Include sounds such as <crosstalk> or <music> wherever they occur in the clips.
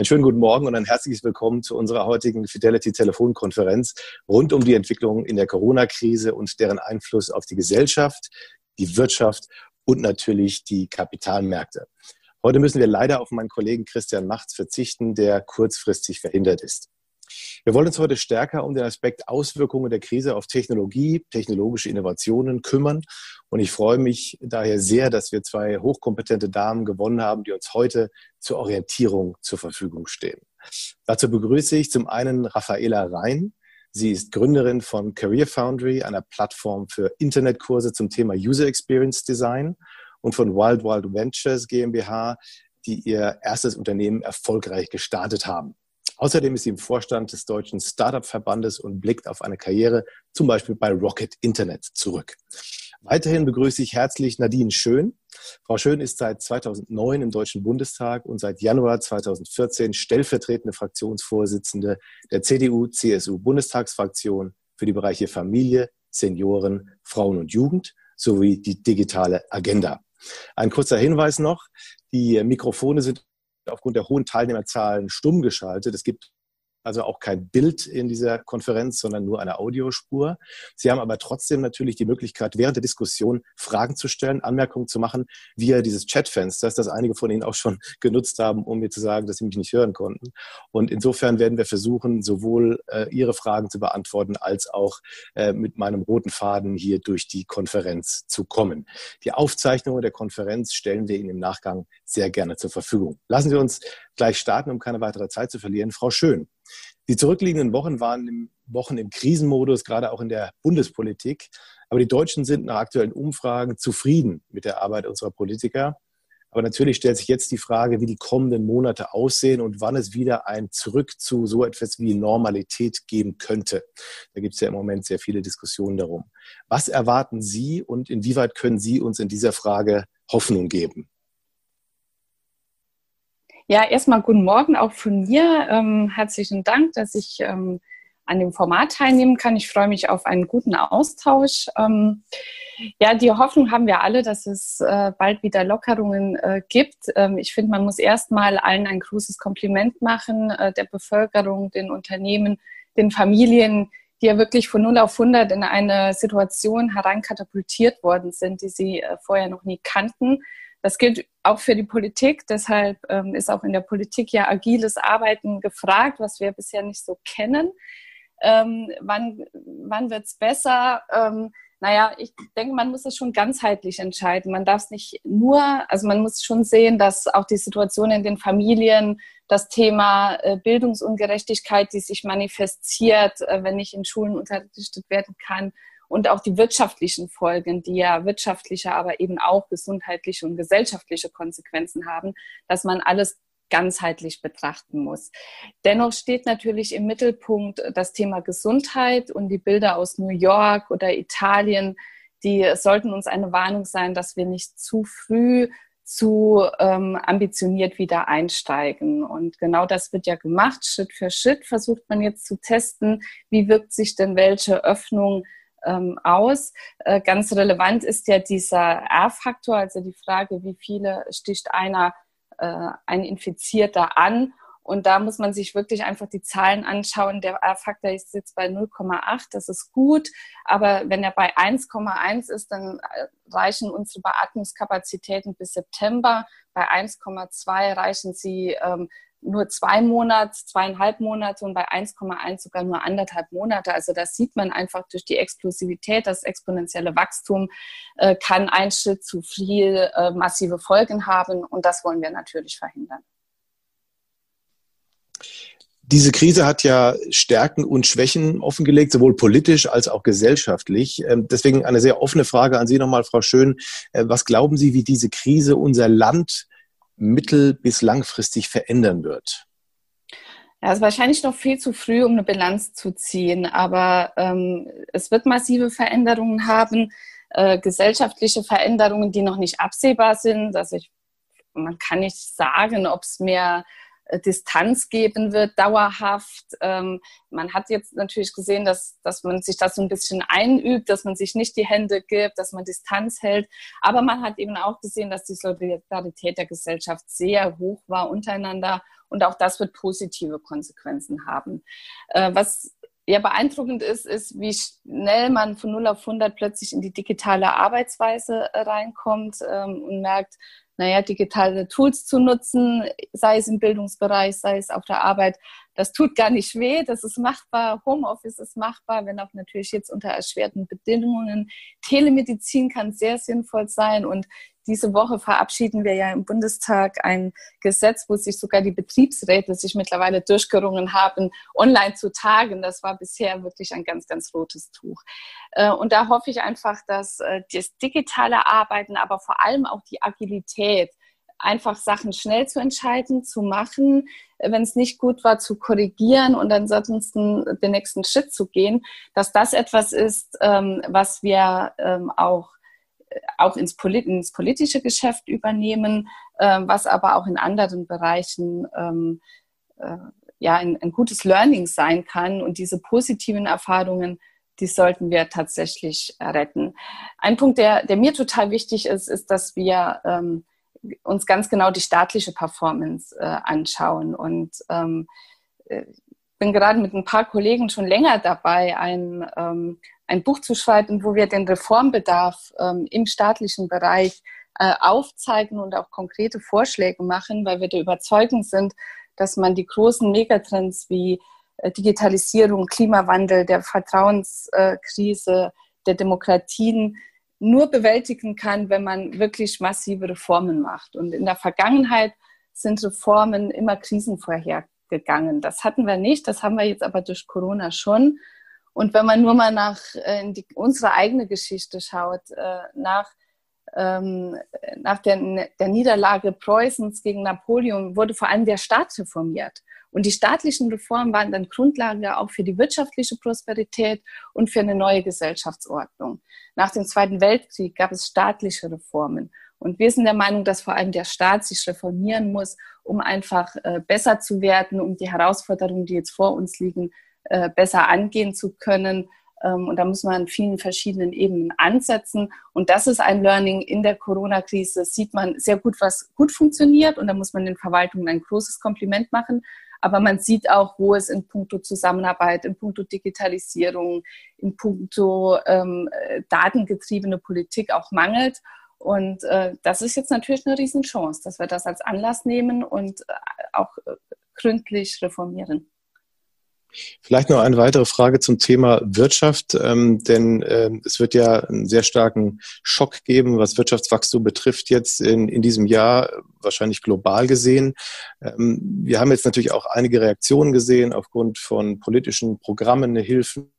Einen schönen guten Morgen und ein herzliches Willkommen zu unserer heutigen Fidelity Telefonkonferenz rund um die Entwicklung in der Corona-Krise und deren Einfluss auf die Gesellschaft, die Wirtschaft und natürlich die Kapitalmärkte. Heute müssen wir leider auf meinen Kollegen Christian Machts verzichten, der kurzfristig verhindert ist. Wir wollen uns heute stärker um den Aspekt Auswirkungen der Krise auf Technologie, technologische Innovationen kümmern. Und ich freue mich daher sehr, dass wir zwei hochkompetente Damen gewonnen haben, die uns heute zur Orientierung zur Verfügung stehen. Dazu begrüße ich zum einen Raffaela Rhein. Sie ist Gründerin von Career Foundry, einer Plattform für Internetkurse zum Thema User Experience Design und von Wild Wild Ventures GmbH, die ihr erstes Unternehmen erfolgreich gestartet haben. Außerdem ist sie im Vorstand des Deutschen Startup-Verbandes und blickt auf eine Karriere zum Beispiel bei Rocket Internet zurück. Weiterhin begrüße ich herzlich Nadine Schön. Frau Schön ist seit 2009 im Deutschen Bundestag und seit Januar 2014 stellvertretende Fraktionsvorsitzende der CDU-CSU-Bundestagsfraktion für die Bereiche Familie, Senioren, Frauen und Jugend sowie die digitale Agenda. Ein kurzer Hinweis noch. Die Mikrofone sind aufgrund der hohen Teilnehmerzahlen stumm geschaltet. Es gibt also auch kein Bild in dieser Konferenz, sondern nur eine Audiospur. Sie haben aber trotzdem natürlich die Möglichkeit, während der Diskussion Fragen zu stellen, Anmerkungen zu machen, via dieses Chatfenster, das einige von Ihnen auch schon <laughs> genutzt haben, um mir zu sagen, dass Sie mich nicht hören konnten. Und insofern werden wir versuchen, sowohl äh, Ihre Fragen zu beantworten, als auch äh, mit meinem roten Faden hier durch die Konferenz zu kommen. Die Aufzeichnungen der Konferenz stellen wir Ihnen im Nachgang sehr gerne zur Verfügung. Lassen Sie uns gleich starten, um keine weitere Zeit zu verlieren. Frau Schön, die zurückliegenden Wochen waren im, Wochen im Krisenmodus, gerade auch in der Bundespolitik. Aber die Deutschen sind nach aktuellen Umfragen zufrieden mit der Arbeit unserer Politiker. Aber natürlich stellt sich jetzt die Frage, wie die kommenden Monate aussehen und wann es wieder ein Zurück zu so etwas wie Normalität geben könnte. Da gibt es ja im Moment sehr viele Diskussionen darum. Was erwarten Sie und inwieweit können Sie uns in dieser Frage Hoffnung geben? Ja, erstmal guten Morgen auch von mir. Ähm, herzlichen Dank, dass ich ähm, an dem Format teilnehmen kann. Ich freue mich auf einen guten Austausch. Ähm, ja, die Hoffnung haben wir alle, dass es äh, bald wieder Lockerungen äh, gibt. Ähm, ich finde, man muss erstmal allen ein großes Kompliment machen, äh, der Bevölkerung, den Unternehmen, den Familien, die ja wirklich von 0 auf 100 in eine Situation hereinkatapultiert worden sind, die sie äh, vorher noch nie kannten. Das gilt auch für die Politik. Deshalb ähm, ist auch in der Politik ja agiles Arbeiten gefragt, was wir bisher nicht so kennen. Ähm, wann wann wird es besser? Ähm, naja, ich denke, man muss es schon ganzheitlich entscheiden. Man darf es nicht nur, also man muss schon sehen, dass auch die Situation in den Familien, das Thema äh, Bildungsungerechtigkeit, die sich manifestiert, äh, wenn ich in Schulen unterrichtet werden kann, und auch die wirtschaftlichen Folgen, die ja wirtschaftliche, aber eben auch gesundheitliche und gesellschaftliche Konsequenzen haben, dass man alles ganzheitlich betrachten muss. Dennoch steht natürlich im Mittelpunkt das Thema Gesundheit und die Bilder aus New York oder Italien, die sollten uns eine Warnung sein, dass wir nicht zu früh zu ähm, ambitioniert wieder einsteigen. Und genau das wird ja gemacht. Schritt für Schritt versucht man jetzt zu testen, wie wirkt sich denn welche Öffnung ähm, aus. Äh, ganz relevant ist ja dieser R-Faktor, also die Frage, wie viele sticht einer, äh, ein Infizierter an. Und da muss man sich wirklich einfach die Zahlen anschauen. Der R-Faktor ist jetzt bei 0,8, das ist gut. Aber wenn er bei 1,1 ist, dann äh, reichen unsere Beatmungskapazitäten bis September. Bei 1,2 reichen sie ähm, nur zwei Monate, zweieinhalb Monate und bei 1,1 sogar nur anderthalb Monate. Also das sieht man einfach durch die Explosivität, das exponentielle Wachstum äh, kann ein Schritt zu viel äh, massive Folgen haben und das wollen wir natürlich verhindern. Diese Krise hat ja Stärken und Schwächen offengelegt, sowohl politisch als auch gesellschaftlich. Ähm, deswegen eine sehr offene Frage an Sie nochmal, Frau Schön. Äh, was glauben Sie, wie diese Krise unser Land mittel- bis langfristig verändern wird? Ja, ist wahrscheinlich noch viel zu früh, um eine Bilanz zu ziehen, aber ähm, es wird massive Veränderungen haben, äh, gesellschaftliche Veränderungen, die noch nicht absehbar sind. Also ich, man kann nicht sagen, ob es mehr Distanz geben wird, dauerhaft. Ähm, man hat jetzt natürlich gesehen, dass, dass man sich das so ein bisschen einübt, dass man sich nicht die Hände gibt, dass man Distanz hält. Aber man hat eben auch gesehen, dass die Solidarität der Gesellschaft sehr hoch war untereinander. Und auch das wird positive Konsequenzen haben. Äh, was ja beeindruckend ist, ist, wie schnell man von 0 auf 100 plötzlich in die digitale Arbeitsweise äh, reinkommt ähm, und merkt, naja, digitale Tools zu nutzen, sei es im Bildungsbereich, sei es auf der Arbeit, das tut gar nicht weh, das ist machbar, Homeoffice ist machbar, wenn auch natürlich jetzt unter erschwerten Bedingungen. Telemedizin kann sehr sinnvoll sein und diese Woche verabschieden wir ja im Bundestag ein Gesetz, wo sich sogar die Betriebsräte sich mittlerweile durchgerungen haben, online zu tagen. Das war bisher wirklich ein ganz, ganz rotes Tuch. Äh, und da hoffe ich einfach, dass äh, das digitale Arbeiten, aber vor allem auch die Agilität, einfach Sachen schnell zu entscheiden, zu machen, wenn es nicht gut war, zu korrigieren und ansonsten den nächsten Schritt zu gehen, dass das etwas ist, ähm, was wir ähm, auch auch ins, Polit ins politische Geschäft übernehmen, äh, was aber auch in anderen Bereichen ähm, äh, ja ein, ein, gutes Learning sein kann. Und diese positiven Erfahrungen, die sollten wir tatsächlich retten. Ein Punkt, der, der mir total wichtig ist, ist, dass wir ähm, uns ganz genau die staatliche Performance äh, anschauen. Und ähm, äh, bin gerade mit ein paar Kollegen schon länger dabei, ein, ähm, ein Buch zu schreiben, wo wir den Reformbedarf ähm, im staatlichen Bereich äh, aufzeigen und auch konkrete Vorschläge machen, weil wir der Überzeugung sind, dass man die großen Megatrends wie äh, Digitalisierung, Klimawandel, der Vertrauenskrise, der Demokratien nur bewältigen kann, wenn man wirklich massive Reformen macht. Und in der Vergangenheit sind Reformen immer krisenvorhergegangen. Das hatten wir nicht, das haben wir jetzt aber durch Corona schon. Und wenn man nur mal nach äh, in die, unsere eigene Geschichte schaut, äh, nach, ähm, nach der, der Niederlage Preußens gegen Napoleon wurde vor allem der Staat reformiert. Und die staatlichen Reformen waren dann Grundlage auch für die wirtschaftliche Prosperität und für eine neue Gesellschaftsordnung. Nach dem Zweiten Weltkrieg gab es staatliche Reformen. Und wir sind der Meinung, dass vor allem der Staat sich reformieren muss, um einfach äh, besser zu werden, um die Herausforderungen, die jetzt vor uns liegen, äh, besser angehen zu können. Ähm, und da muss man an vielen verschiedenen Ebenen ansetzen. Und das ist ein Learning in der Corona-Krise. Sieht man sehr gut, was gut funktioniert. Und da muss man den Verwaltungen ein großes Kompliment machen. Aber man sieht auch, wo es in puncto Zusammenarbeit, in puncto Digitalisierung, in puncto ähm, datengetriebene Politik auch mangelt. Und äh, das ist jetzt natürlich eine Riesenchance, dass wir das als Anlass nehmen und äh, auch äh, gründlich reformieren. Vielleicht noch eine weitere Frage zum Thema Wirtschaft, ähm, denn äh, es wird ja einen sehr starken Schock geben, was Wirtschaftswachstum betrifft jetzt in, in diesem Jahr, wahrscheinlich global gesehen. Ähm, wir haben jetzt natürlich auch einige Reaktionen gesehen aufgrund von politischen Programmen, Hilfen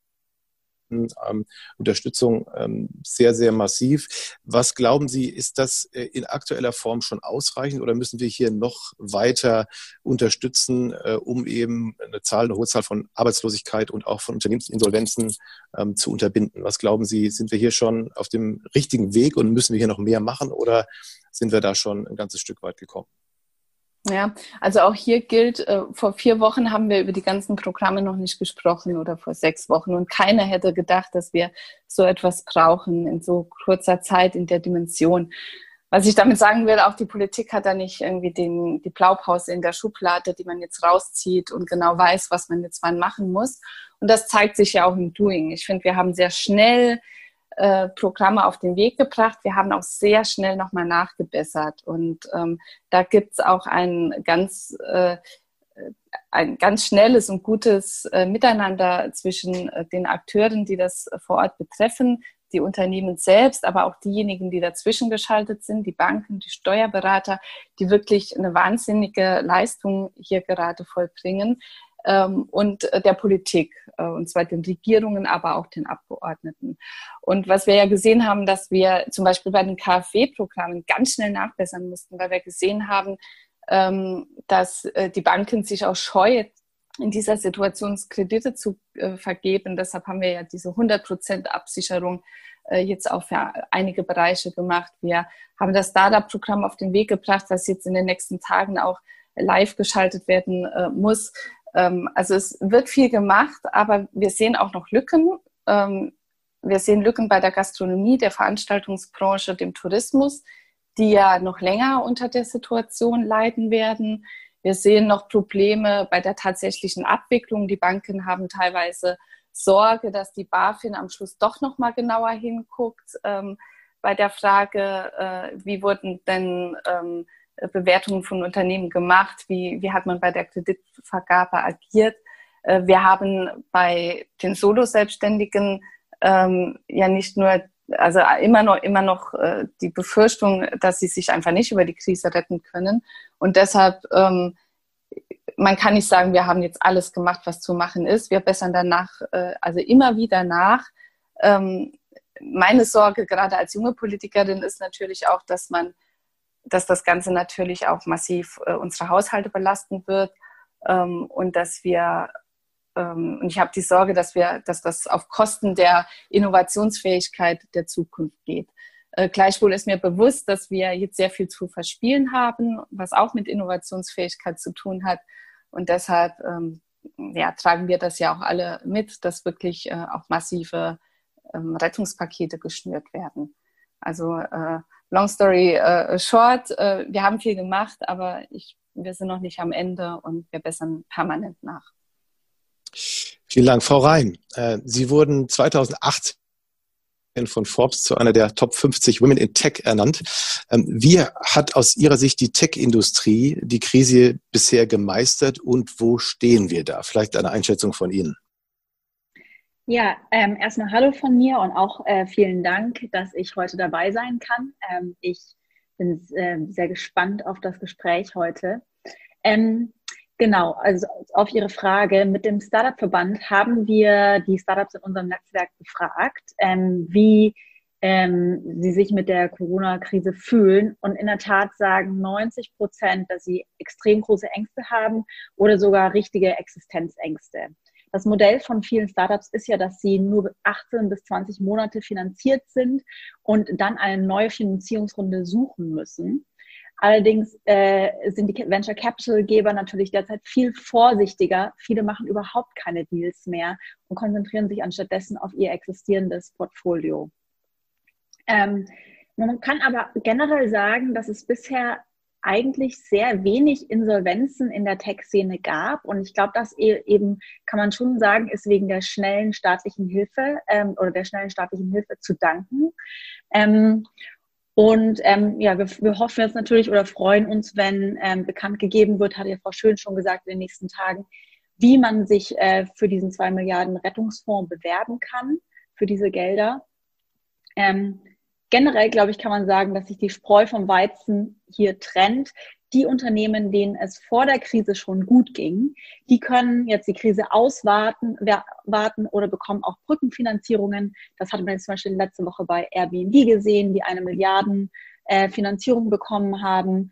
ähm, Unterstützung ähm, sehr, sehr massiv. Was glauben Sie, ist das äh, in aktueller Form schon ausreichend oder müssen wir hier noch weiter unterstützen, äh, um eben eine Zahl, eine hohe Zahl von Arbeitslosigkeit und auch von Unternehmensinsolvenzen ähm, zu unterbinden? Was glauben Sie, sind wir hier schon auf dem richtigen Weg und müssen wir hier noch mehr machen oder sind wir da schon ein ganzes Stück weit gekommen? Ja, also auch hier gilt, äh, vor vier Wochen haben wir über die ganzen Programme noch nicht gesprochen oder vor sechs Wochen und keiner hätte gedacht, dass wir so etwas brauchen in so kurzer Zeit in der Dimension. Was ich damit sagen will, auch die Politik hat da nicht irgendwie den, die Blaupause in der Schublade, die man jetzt rauszieht und genau weiß, was man jetzt wann machen muss. Und das zeigt sich ja auch im Doing. Ich finde, wir haben sehr schnell äh, Programme auf den Weg gebracht. Wir haben auch sehr schnell nochmal nachgebessert. Und ähm, da gibt es auch ein ganz, äh, ein ganz schnelles und gutes äh, Miteinander zwischen äh, den Akteuren, die das vor Ort betreffen, die Unternehmen selbst, aber auch diejenigen, die dazwischen geschaltet sind, die Banken, die Steuerberater, die wirklich eine wahnsinnige Leistung hier gerade vollbringen und äh, der Politik, äh, und zwar den Regierungen, aber auch den Abgeordneten. Und was wir ja gesehen haben, dass wir zum Beispiel bei den KfW-Programmen ganz schnell nachbessern mussten, weil wir gesehen haben, ähm, dass äh, die Banken sich auch scheuen, in dieser Situation Kredite zu vergeben. Deshalb haben wir ja diese 100% Absicherung jetzt auch für einige Bereiche gemacht. Wir haben das Startup-Programm auf den Weg gebracht, was jetzt in den nächsten Tagen auch live geschaltet werden muss. Ähm, also es wird viel gemacht, aber wir sehen auch noch Lücken. Ähm, wir sehen Lücken bei der Gastronomie, der Veranstaltungsbranche, dem Tourismus, die ja noch länger unter der Situation leiden werden. Wir sehen noch Probleme bei der tatsächlichen Abwicklung. Die Banken haben teilweise Sorge, dass die BaFin am Schluss doch noch mal genauer hinguckt ähm, bei der Frage, äh, wie wurden denn Bewertungen von Unternehmen gemacht, wie, wie hat man bei der Kreditvergabe agiert. Äh, wir haben bei den Solo-Selbstständigen ähm, ja nicht nur, also immer noch, immer noch äh, die Befürchtung, dass sie sich einfach nicht über die Krise retten können. Und deshalb, ähm, man kann nicht sagen, wir haben jetzt alles gemacht, was zu machen ist. Wir bessern danach, äh, also immer wieder nach. Ähm, meine Sorge, gerade als junge Politikerin, ist natürlich auch, dass man, dass das Ganze natürlich auch massiv äh, unsere Haushalte belasten wird ähm, und dass wir ähm, und ich habe die Sorge, dass wir, dass das auf Kosten der Innovationsfähigkeit der Zukunft geht. Äh, gleichwohl ist mir bewusst, dass wir jetzt sehr viel zu verspielen haben, was auch mit Innovationsfähigkeit zu tun hat. Und deshalb ähm, ja, tragen wir das ja auch alle mit, dass wirklich äh, auch massive ähm, Rettungspakete geschnürt werden. Also äh, long story äh, short, äh, wir haben viel gemacht, aber ich, wir sind noch nicht am Ende und wir bessern permanent nach. Vielen Dank, Frau Rhein. Äh, Sie wurden 2018 von Forbes zu einer der Top 50 Women in Tech ernannt. Ähm, wie hat aus Ihrer Sicht die Tech-Industrie die Krise bisher gemeistert und wo stehen wir da? Vielleicht eine Einschätzung von Ihnen. Ja, ähm, erstmal Hallo von mir und auch äh, vielen Dank, dass ich heute dabei sein kann. Ähm, ich bin äh, sehr gespannt auf das Gespräch heute. Ähm, Genau, also auf Ihre Frage. Mit dem Startup-Verband haben wir die Startups in unserem Netzwerk gefragt, ähm, wie ähm, sie sich mit der Corona-Krise fühlen. Und in der Tat sagen 90 Prozent, dass sie extrem große Ängste haben oder sogar richtige Existenzängste. Das Modell von vielen Startups ist ja, dass sie nur 18 bis 20 Monate finanziert sind und dann eine neue Finanzierungsrunde suchen müssen. Allerdings äh, sind die Venture Capital Geber natürlich derzeit viel vorsichtiger. Viele machen überhaupt keine Deals mehr und konzentrieren sich anstattdessen auf ihr existierendes Portfolio. Ähm, man kann aber generell sagen, dass es bisher eigentlich sehr wenig Insolvenzen in der Tech-Szene gab. Und ich glaube, das e-, eben kann man schon sagen, ist wegen der schnellen staatlichen Hilfe ähm, oder der schnellen staatlichen Hilfe zu danken. Ähm, und ähm, ja, wir, wir, hoffen jetzt natürlich oder freuen uns, wenn ähm, bekannt gegeben wird, hat ja Frau Schön schon gesagt in den nächsten Tagen, wie man sich äh, für diesen 2 Milliarden Rettungsfonds bewerben kann, für diese Gelder. Ähm, generell, glaube ich, kann man sagen, dass sich die Spreu vom Weizen hier trennt die Unternehmen, denen es vor der Krise schon gut ging, die können jetzt die Krise auswarten warten oder bekommen auch Brückenfinanzierungen. Das hatte man jetzt zum Beispiel letzte Woche bei Airbnb gesehen, die eine Milliarden äh, Finanzierung bekommen haben.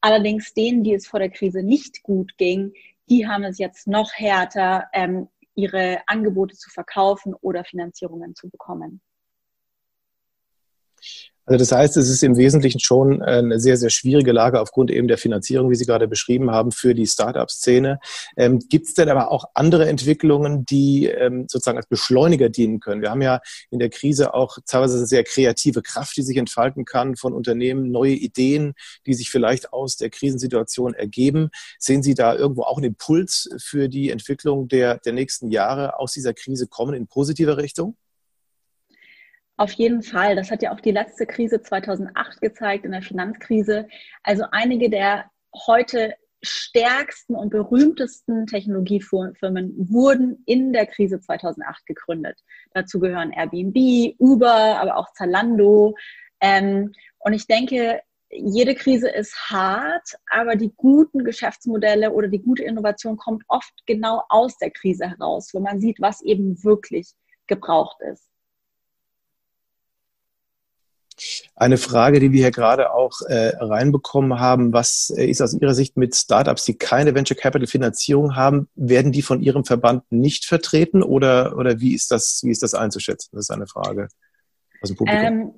Allerdings denen, die es vor der Krise nicht gut ging, die haben es jetzt noch härter, ähm, ihre Angebote zu verkaufen oder Finanzierungen zu bekommen. Also das heißt, es ist im Wesentlichen schon eine sehr, sehr schwierige Lage aufgrund eben der Finanzierung, wie Sie gerade beschrieben haben, für die Start-up-Szene. Ähm, Gibt es denn aber auch andere Entwicklungen, die ähm, sozusagen als Beschleuniger dienen können? Wir haben ja in der Krise auch teilweise eine sehr kreative Kraft, die sich entfalten kann von Unternehmen, neue Ideen, die sich vielleicht aus der Krisensituation ergeben. Sehen Sie da irgendwo auch einen Impuls für die Entwicklung der, der nächsten Jahre aus dieser Krise kommen in positiver Richtung? Auf jeden Fall. Das hat ja auch die letzte Krise 2008 gezeigt, in der Finanzkrise. Also einige der heute stärksten und berühmtesten Technologiefirmen wurden in der Krise 2008 gegründet. Dazu gehören Airbnb, Uber, aber auch Zalando. Ähm, und ich denke, jede Krise ist hart, aber die guten Geschäftsmodelle oder die gute Innovation kommt oft genau aus der Krise heraus, wo man sieht, was eben wirklich gebraucht ist. Eine Frage, die wir hier gerade auch äh, reinbekommen haben, was äh, ist aus Ihrer Sicht mit Startups, die keine Venture Capital Finanzierung haben, werden die von Ihrem Verband nicht vertreten oder, oder wie ist das, wie ist das einzuschätzen? Das ist eine Frage aus dem Publikum. Ähm,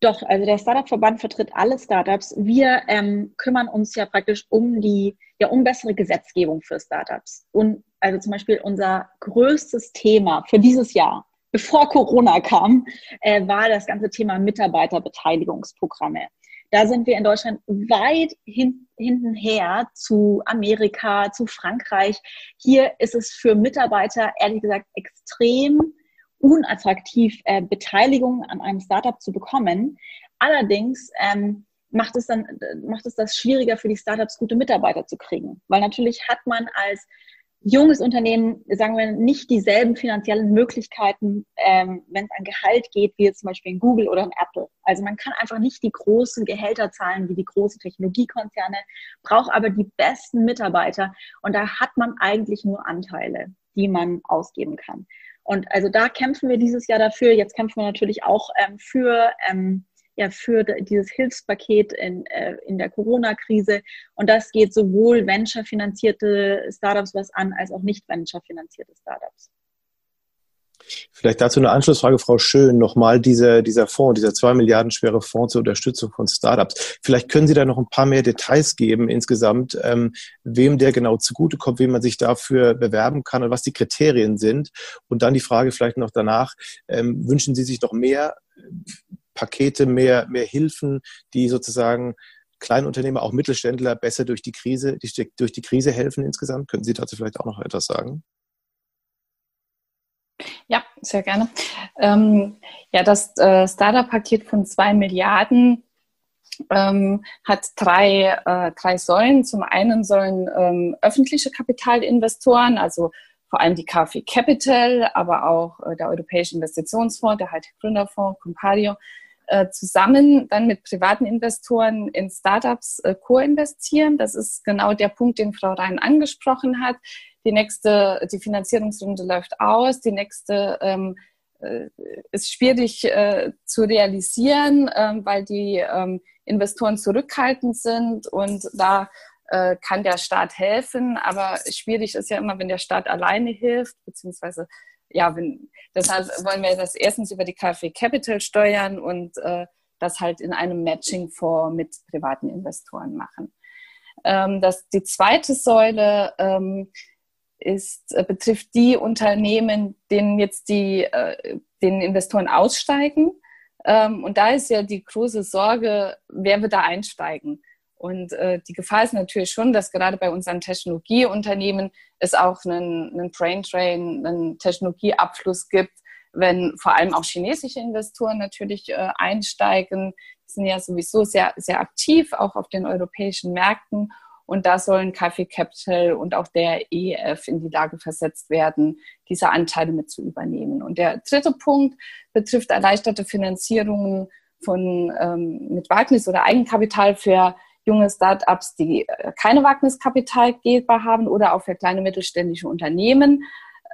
Doch, also der Startup-Verband vertritt alle Startups. Wir ähm, kümmern uns ja praktisch um die, ja, um bessere Gesetzgebung für Startups. Und also zum Beispiel unser größtes Thema für dieses Jahr, bevor Corona kam, äh, war das ganze Thema Mitarbeiterbeteiligungsprogramme. Da sind wir in Deutschland weit hin, hinten her zu Amerika, zu Frankreich. Hier ist es für Mitarbeiter ehrlich gesagt extrem unattraktiv, äh, Beteiligung an einem Startup zu bekommen. Allerdings ähm, macht es dann macht es das schwieriger für die Startups, gute Mitarbeiter zu kriegen, weil natürlich hat man als junges Unternehmen, sagen wir, nicht dieselben finanziellen Möglichkeiten, ähm, wenn es an Gehalt geht, wie jetzt zum Beispiel in Google oder in Apple. Also man kann einfach nicht die großen Gehälter zahlen wie die großen Technologiekonzerne, braucht aber die besten Mitarbeiter und da hat man eigentlich nur Anteile, die man ausgeben kann. Und also da kämpfen wir dieses Jahr dafür. Jetzt kämpfen wir natürlich auch ähm, für, ähm, ja, für dieses Hilfspaket in, äh, in der Corona-Krise. Und das geht sowohl venture-finanzierte Startups was an, als auch nicht venture-finanzierte Startups. Vielleicht dazu eine Anschlussfrage, Frau Schön, nochmal dieser, dieser Fonds, dieser zwei Milliarden schwere Fonds zur Unterstützung von Startups. Vielleicht können Sie da noch ein paar mehr Details geben insgesamt, ähm, wem der genau zugutekommt, wem man sich dafür bewerben kann und was die Kriterien sind. Und dann die Frage vielleicht noch danach, ähm, wünschen Sie sich doch mehr Pakete, mehr, mehr Hilfen, die sozusagen Kleinunternehmer, auch Mittelständler besser durch die Krise, durch die Krise helfen insgesamt? Können Sie dazu vielleicht auch noch etwas sagen? Ja, sehr gerne. Ähm, ja, das äh, Startup-Paket von zwei Milliarden ähm, hat drei, äh, drei Säulen. Zum einen sollen ähm, öffentliche Kapitalinvestoren, also vor allem die KfW Capital, aber auch äh, der Europäische Investitionsfonds, der Hightech Gründerfonds, Compario, äh, zusammen dann mit privaten Investoren in Startups äh, co-investieren. Das ist genau der Punkt, den Frau Rhein angesprochen hat. Die nächste, die Finanzierungsrunde läuft aus, die nächste ähm, äh, ist schwierig äh, zu realisieren, ähm, weil die ähm, Investoren zurückhaltend sind und da äh, kann der Staat helfen, aber schwierig ist ja immer, wenn der Staat alleine hilft, beziehungsweise ja, wenn, deshalb wollen wir das erstens über die KfW Capital steuern und äh, das halt in einem Matching-Fonds mit privaten Investoren machen. Ähm, das, die zweite Säule ähm, ist, äh, betrifft die Unternehmen, denen jetzt die, äh, den Investoren aussteigen. Ähm, und da ist ja die große Sorge, wer wird da einsteigen? Und äh, die Gefahr ist natürlich schon, dass gerade bei unseren Technologieunternehmen es auch einen, einen Brain Drain, einen Technologieabfluss gibt, wenn vor allem auch chinesische Investoren natürlich äh, einsteigen. Die sind ja sowieso sehr, sehr aktiv, auch auf den europäischen Märkten. Und da sollen Kaffee Capital und auch der EF in die Lage versetzt werden, diese Anteile mit zu übernehmen. Und der dritte Punkt betrifft erleichterte Finanzierungen von, ähm, mit Wagnis oder Eigenkapital für junge Startups, die äh, keine Wagniskapitalgeber haben oder auch für kleine mittelständische Unternehmen.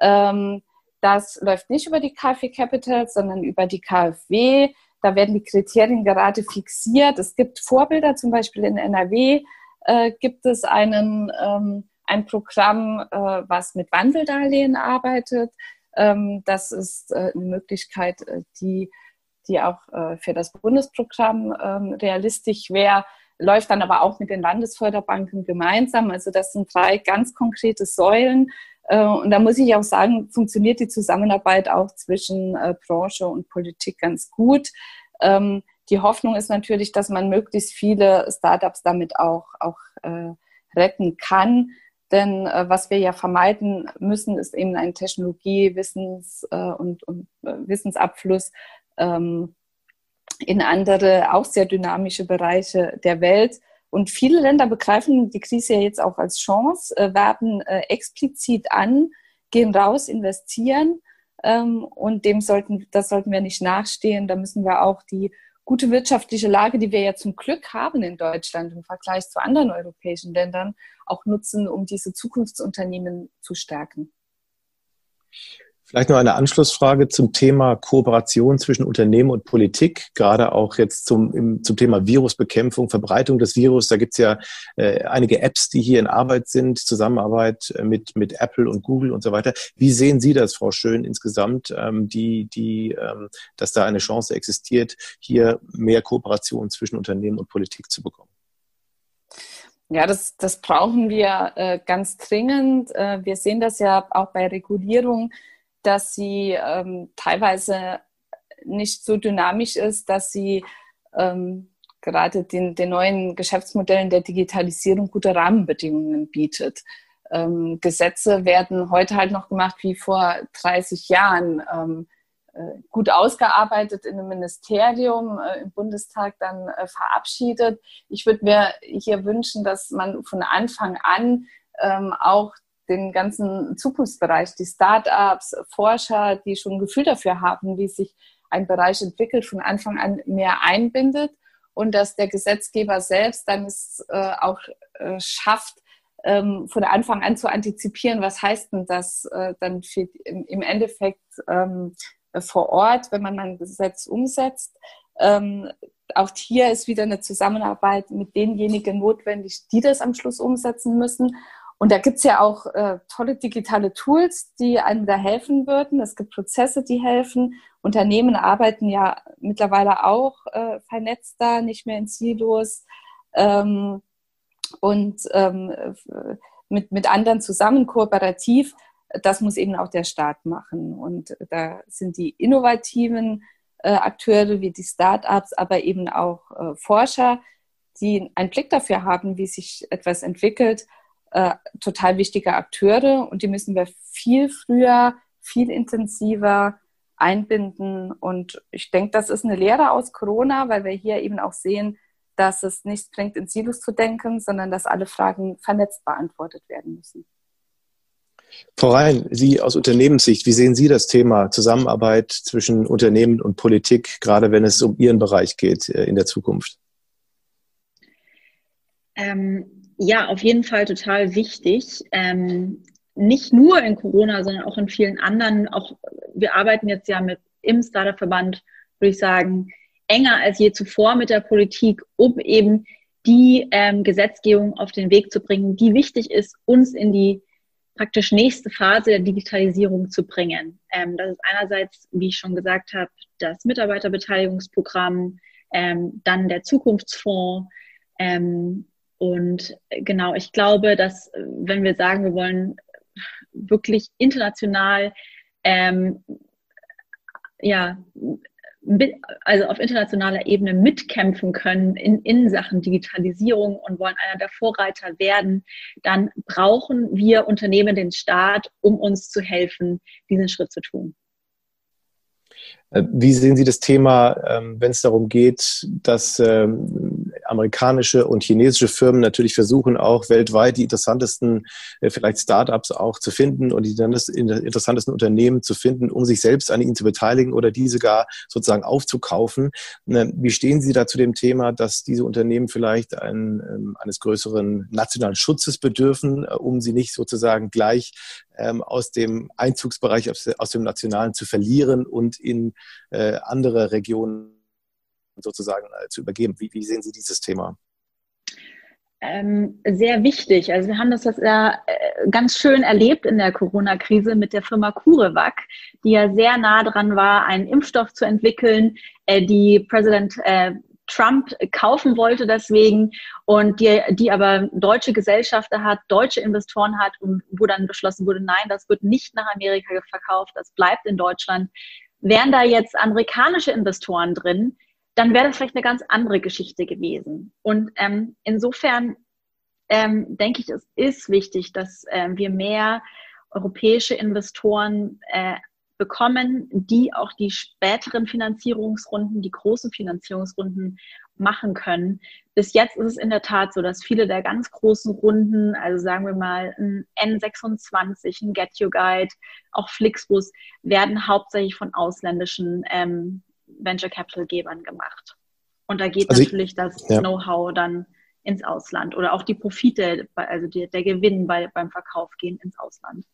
Ähm, das läuft nicht über die KfW Capital, sondern über die KfW. Da werden die Kriterien gerade fixiert. Es gibt Vorbilder, zum Beispiel in NRW, äh, gibt es einen, ähm, ein Programm, äh, was mit Wandeldarlehen arbeitet. Ähm, das ist eine Möglichkeit, die, die auch für das Bundesprogramm realistisch wäre läuft dann aber auch mit den Landesförderbanken gemeinsam. Also das sind drei ganz konkrete Säulen. Äh, und da muss ich auch sagen, funktioniert die Zusammenarbeit auch zwischen Branche und Politik ganz gut. Ähm, die Hoffnung ist natürlich, dass man möglichst viele Startups damit auch, auch äh, retten kann. Denn äh, was wir ja vermeiden müssen, ist eben ein Technologie-, Wissens- äh, und, und äh, Wissensabfluss ähm, in andere, auch sehr dynamische Bereiche der Welt. Und viele Länder begreifen die Krise ja jetzt auch als Chance, äh, werden äh, explizit an, gehen raus, investieren. Ähm, und dem sollten, das sollten wir nicht nachstehen. Da müssen wir auch die gute wirtschaftliche Lage, die wir ja zum Glück haben in Deutschland im Vergleich zu anderen europäischen Ländern, auch nutzen, um diese Zukunftsunternehmen zu stärken. Vielleicht noch eine Anschlussfrage zum Thema Kooperation zwischen Unternehmen und Politik, gerade auch jetzt zum, im, zum Thema Virusbekämpfung, Verbreitung des Virus. Da gibt es ja äh, einige Apps, die hier in Arbeit sind, Zusammenarbeit äh, mit, mit Apple und Google und so weiter. Wie sehen Sie das, Frau Schön, insgesamt, ähm, die, die, ähm, dass da eine Chance existiert, hier mehr Kooperation zwischen Unternehmen und Politik zu bekommen? Ja, das, das brauchen wir äh, ganz dringend. Äh, wir sehen das ja auch bei Regulierung dass sie ähm, teilweise nicht so dynamisch ist, dass sie ähm, gerade den, den neuen Geschäftsmodellen der Digitalisierung gute Rahmenbedingungen bietet. Ähm, Gesetze werden heute halt noch gemacht wie vor 30 Jahren, ähm, äh, gut ausgearbeitet in einem Ministerium, äh, im Bundestag dann äh, verabschiedet. Ich würde mir hier wünschen, dass man von Anfang an ähm, auch den ganzen Zukunftsbereich, die Start-ups, Forscher, die schon ein Gefühl dafür haben, wie sich ein Bereich entwickelt, von Anfang an mehr einbindet und dass der Gesetzgeber selbst dann es äh, auch äh, schafft, ähm, von Anfang an zu antizipieren, was heißt denn das äh, dann für, im, im Endeffekt ähm, vor Ort, wenn man ein Gesetz umsetzt. Ähm, auch hier ist wieder eine Zusammenarbeit mit denjenigen notwendig, die das am Schluss umsetzen müssen. Und da gibt es ja auch äh, tolle digitale Tools, die einem da helfen würden. Es gibt Prozesse, die helfen. Unternehmen arbeiten ja mittlerweile auch äh, vernetzter, nicht mehr in Silos ähm, und ähm, mit, mit anderen zusammen kooperativ. Das muss eben auch der Staat machen. Und da sind die innovativen äh, Akteure wie die Start-ups, aber eben auch äh, Forscher, die einen Blick dafür haben, wie sich etwas entwickelt äh, total wichtige Akteure und die müssen wir viel früher, viel intensiver einbinden. Und ich denke, das ist eine Lehre aus Corona, weil wir hier eben auch sehen, dass es nichts bringt, in Silos zu denken, sondern dass alle Fragen vernetzt beantwortet werden müssen. Frau Rhein, Sie aus Unternehmenssicht, wie sehen Sie das Thema Zusammenarbeit zwischen Unternehmen und Politik, gerade wenn es um Ihren Bereich geht äh, in der Zukunft? Ähm, ja, auf jeden Fall total wichtig. Ähm, nicht nur in Corona, sondern auch in vielen anderen. Auch wir arbeiten jetzt ja mit im Startup-Verband, würde ich sagen, enger als je zuvor mit der Politik, um eben die ähm, Gesetzgebung auf den Weg zu bringen, die wichtig ist, uns in die praktisch nächste Phase der Digitalisierung zu bringen. Ähm, das ist einerseits, wie ich schon gesagt habe, das Mitarbeiterbeteiligungsprogramm, ähm, dann der Zukunftsfonds, ähm, und äh, genau, ich glaube, dass äh, wenn wir sagen, wir wollen wirklich international, ähm, ja, also auf internationaler Ebene mitkämpfen können in, in Sachen Digitalisierung und wollen einer der Vorreiter werden, dann brauchen wir Unternehmen den Staat, um uns zu helfen, diesen Schritt zu tun. Äh, wie sehen Sie das Thema, ähm, wenn es darum geht, dass ähm, amerikanische und chinesische Firmen natürlich versuchen, auch weltweit die interessantesten äh, vielleicht Startups auch zu finden und die interessantesten Unternehmen zu finden, um sich selbst an ihnen zu beteiligen oder diese gar sozusagen aufzukaufen? Äh, wie stehen Sie da zu dem Thema, dass diese Unternehmen vielleicht ein, ähm, eines größeren nationalen Schutzes bedürfen, um sie nicht sozusagen gleich aus dem Einzugsbereich, aus dem Nationalen zu verlieren und in äh, andere Regionen sozusagen äh, zu übergeben. Wie, wie sehen Sie dieses Thema? Ähm, sehr wichtig. Also wir haben das jetzt ja äh, ganz schön erlebt in der Corona-Krise mit der Firma CureVac, die ja sehr nah dran war, einen Impfstoff zu entwickeln, äh, die Präsident Trump kaufen wollte deswegen und die, die aber deutsche Gesellschafter hat, deutsche Investoren hat und wo dann beschlossen wurde, nein, das wird nicht nach Amerika verkauft, das bleibt in Deutschland. Wären da jetzt amerikanische Investoren drin, dann wäre das vielleicht eine ganz andere Geschichte gewesen. Und ähm, insofern ähm, denke ich, es ist wichtig, dass äh, wir mehr europäische Investoren äh, bekommen, die auch die späteren Finanzierungsrunden, die großen Finanzierungsrunden machen können. Bis jetzt ist es in der Tat so, dass viele der ganz großen Runden, also sagen wir mal ein N26, ein Get Your Guide, auch Flixbus, werden hauptsächlich von ausländischen ähm, Venture Capital Gebern gemacht. Und da geht also natürlich ich, das ja. Know-how dann ins Ausland oder auch die Profite, also die, der Gewinn bei, beim Verkauf gehen ins Ausland.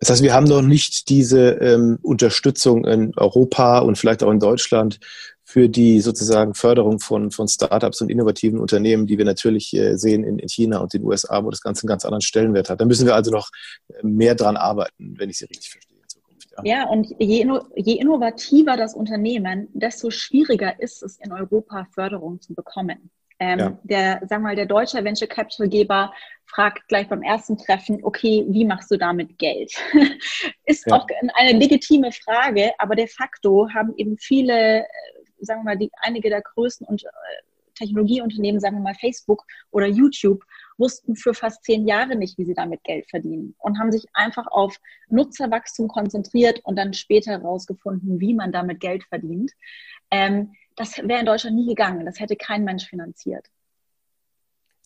Das heißt, wir haben noch nicht diese ähm, Unterstützung in Europa und vielleicht auch in Deutschland für die sozusagen Förderung von, von Startups und innovativen Unternehmen, die wir natürlich äh, sehen in, in China und den USA, wo das Ganze einen ganz anderen Stellenwert hat. Da müssen wir also noch äh, mehr dran arbeiten, wenn ich Sie richtig verstehe. Ja. und je, je innovativer das Unternehmen, desto schwieriger ist es, in Europa Förderung zu bekommen. Ähm, ja. Der, sagen wir mal, der deutsche Venture Capital Geber fragt gleich beim ersten Treffen, okay, wie machst du damit Geld? <laughs> ist ja. auch eine legitime Frage, aber de facto haben eben viele, äh, sagen wir mal, die, einige der größten und äh, Technologieunternehmen, sagen wir mal Facebook oder YouTube, wussten für fast zehn Jahre nicht, wie sie damit Geld verdienen und haben sich einfach auf Nutzerwachstum konzentriert und dann später herausgefunden, wie man damit Geld verdient. Ähm, das wäre in Deutschland nie gegangen. Das hätte kein Mensch finanziert.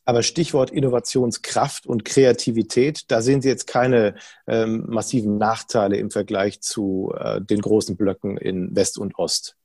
Aber Stichwort Innovationskraft und Kreativität, da sehen Sie jetzt keine ähm, massiven Nachteile im Vergleich zu äh, den großen Blöcken in West und Ost.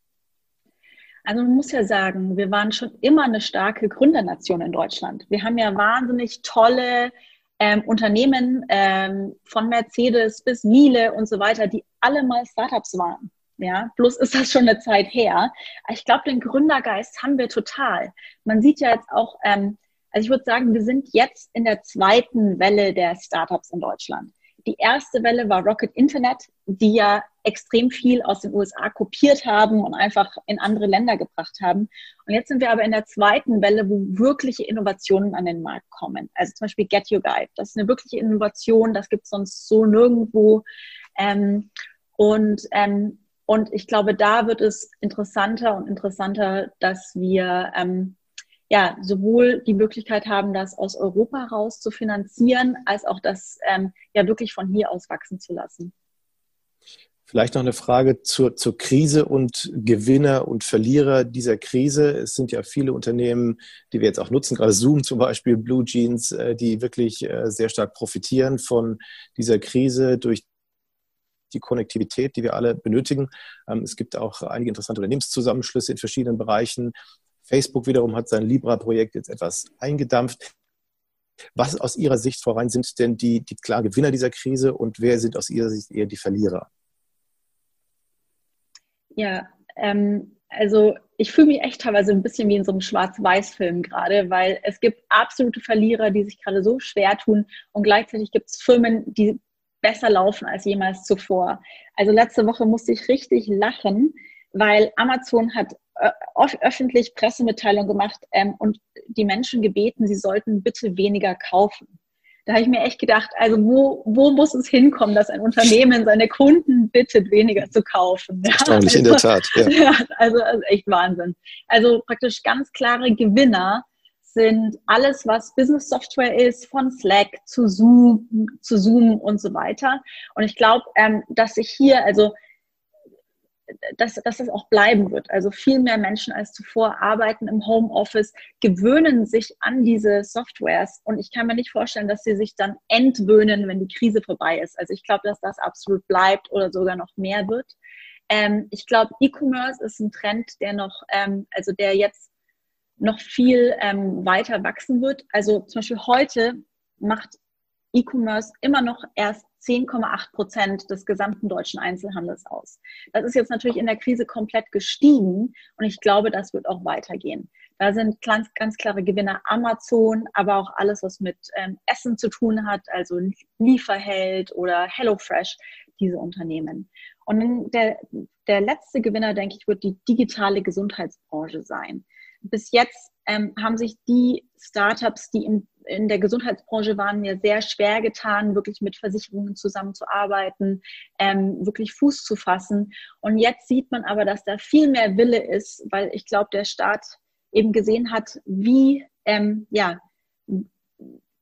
Also man muss ja sagen, wir waren schon immer eine starke Gründernation in Deutschland. Wir haben ja wahnsinnig tolle ähm, Unternehmen ähm, von Mercedes bis Miele und so weiter, die alle mal Startups waren. Ja, bloß ist das schon eine Zeit her. Ich glaube, den Gründergeist haben wir total. Man sieht ja jetzt auch, ähm, also ich würde sagen, wir sind jetzt in der zweiten Welle der Startups in Deutschland. Die erste Welle war Rocket Internet, die ja extrem viel aus den USA kopiert haben und einfach in andere Länder gebracht haben. Und jetzt sind wir aber in der zweiten Welle, wo wirkliche Innovationen an den Markt kommen. Also zum Beispiel Get Your Guide. Das ist eine wirkliche Innovation, das gibt es sonst so nirgendwo. Ähm, und ähm, und ich glaube, da wird es interessanter und interessanter, dass wir ähm, ja sowohl die Möglichkeit haben, das aus Europa raus zu finanzieren, als auch das ähm, ja wirklich von hier aus wachsen zu lassen. Vielleicht noch eine Frage zur, zur Krise und Gewinner und Verlierer dieser Krise. Es sind ja viele Unternehmen, die wir jetzt auch nutzen, gerade Zoom zum Beispiel, Blue Jeans, äh, die wirklich äh, sehr stark profitieren von dieser Krise durch die Konnektivität, die wir alle benötigen. Ähm, es gibt auch einige interessante Unternehmenszusammenschlüsse in verschiedenen Bereichen. Facebook wiederum hat sein Libra-Projekt jetzt etwas eingedampft. Was aus Ihrer Sicht voran sind denn die, die klaren Gewinner dieser Krise und wer sind aus Ihrer Sicht eher die Verlierer? Ja, ähm, also ich fühle mich echt teilweise ein bisschen wie in so einem Schwarz-Weiß-Film gerade, weil es gibt absolute Verlierer, die sich gerade so schwer tun und gleichzeitig gibt es Firmen, die besser laufen als jemals zuvor. Also letzte Woche musste ich richtig lachen, weil Amazon hat öffentlich Pressemitteilung gemacht ähm, und die Menschen gebeten, sie sollten bitte weniger kaufen. Da habe ich mir echt gedacht, also wo, wo muss es hinkommen, dass ein Unternehmen seine Kunden bittet, weniger zu kaufen? Ja, Erstaunlich, also, in der also, Tat. Ja. <laughs> ja also, also echt Wahnsinn. Also praktisch ganz klare Gewinner sind alles, was Business Software ist, von Slack zu Zoom, zu Zoom und so weiter. Und ich glaube, ähm, dass sich hier, also dass, dass das auch bleiben wird. Also viel mehr Menschen als zuvor arbeiten im Homeoffice, gewöhnen sich an diese Softwares und ich kann mir nicht vorstellen, dass sie sich dann entwöhnen, wenn die Krise vorbei ist. Also ich glaube, dass das absolut bleibt oder sogar noch mehr wird. Ähm, ich glaube, E-Commerce ist ein Trend, der noch, ähm, also der jetzt noch viel ähm, weiter wachsen wird. Also zum Beispiel heute macht E-Commerce immer noch erst 10,8 Prozent des gesamten deutschen Einzelhandels aus. Das ist jetzt natürlich in der Krise komplett gestiegen und ich glaube, das wird auch weitergehen. Da sind ganz, ganz klare Gewinner Amazon, aber auch alles, was mit ähm, Essen zu tun hat, also Lieferheld oder HelloFresh, diese Unternehmen. Und der, der letzte Gewinner, denke ich, wird die digitale Gesundheitsbranche sein bis jetzt ähm, haben sich die Startups, die in, in der Gesundheitsbranche waren, mir sehr schwer getan, wirklich mit Versicherungen zusammenzuarbeiten, ähm, wirklich Fuß zu fassen. Und jetzt sieht man aber, dass da viel mehr Wille ist, weil ich glaube, der Staat eben gesehen hat, wie, ähm, ja,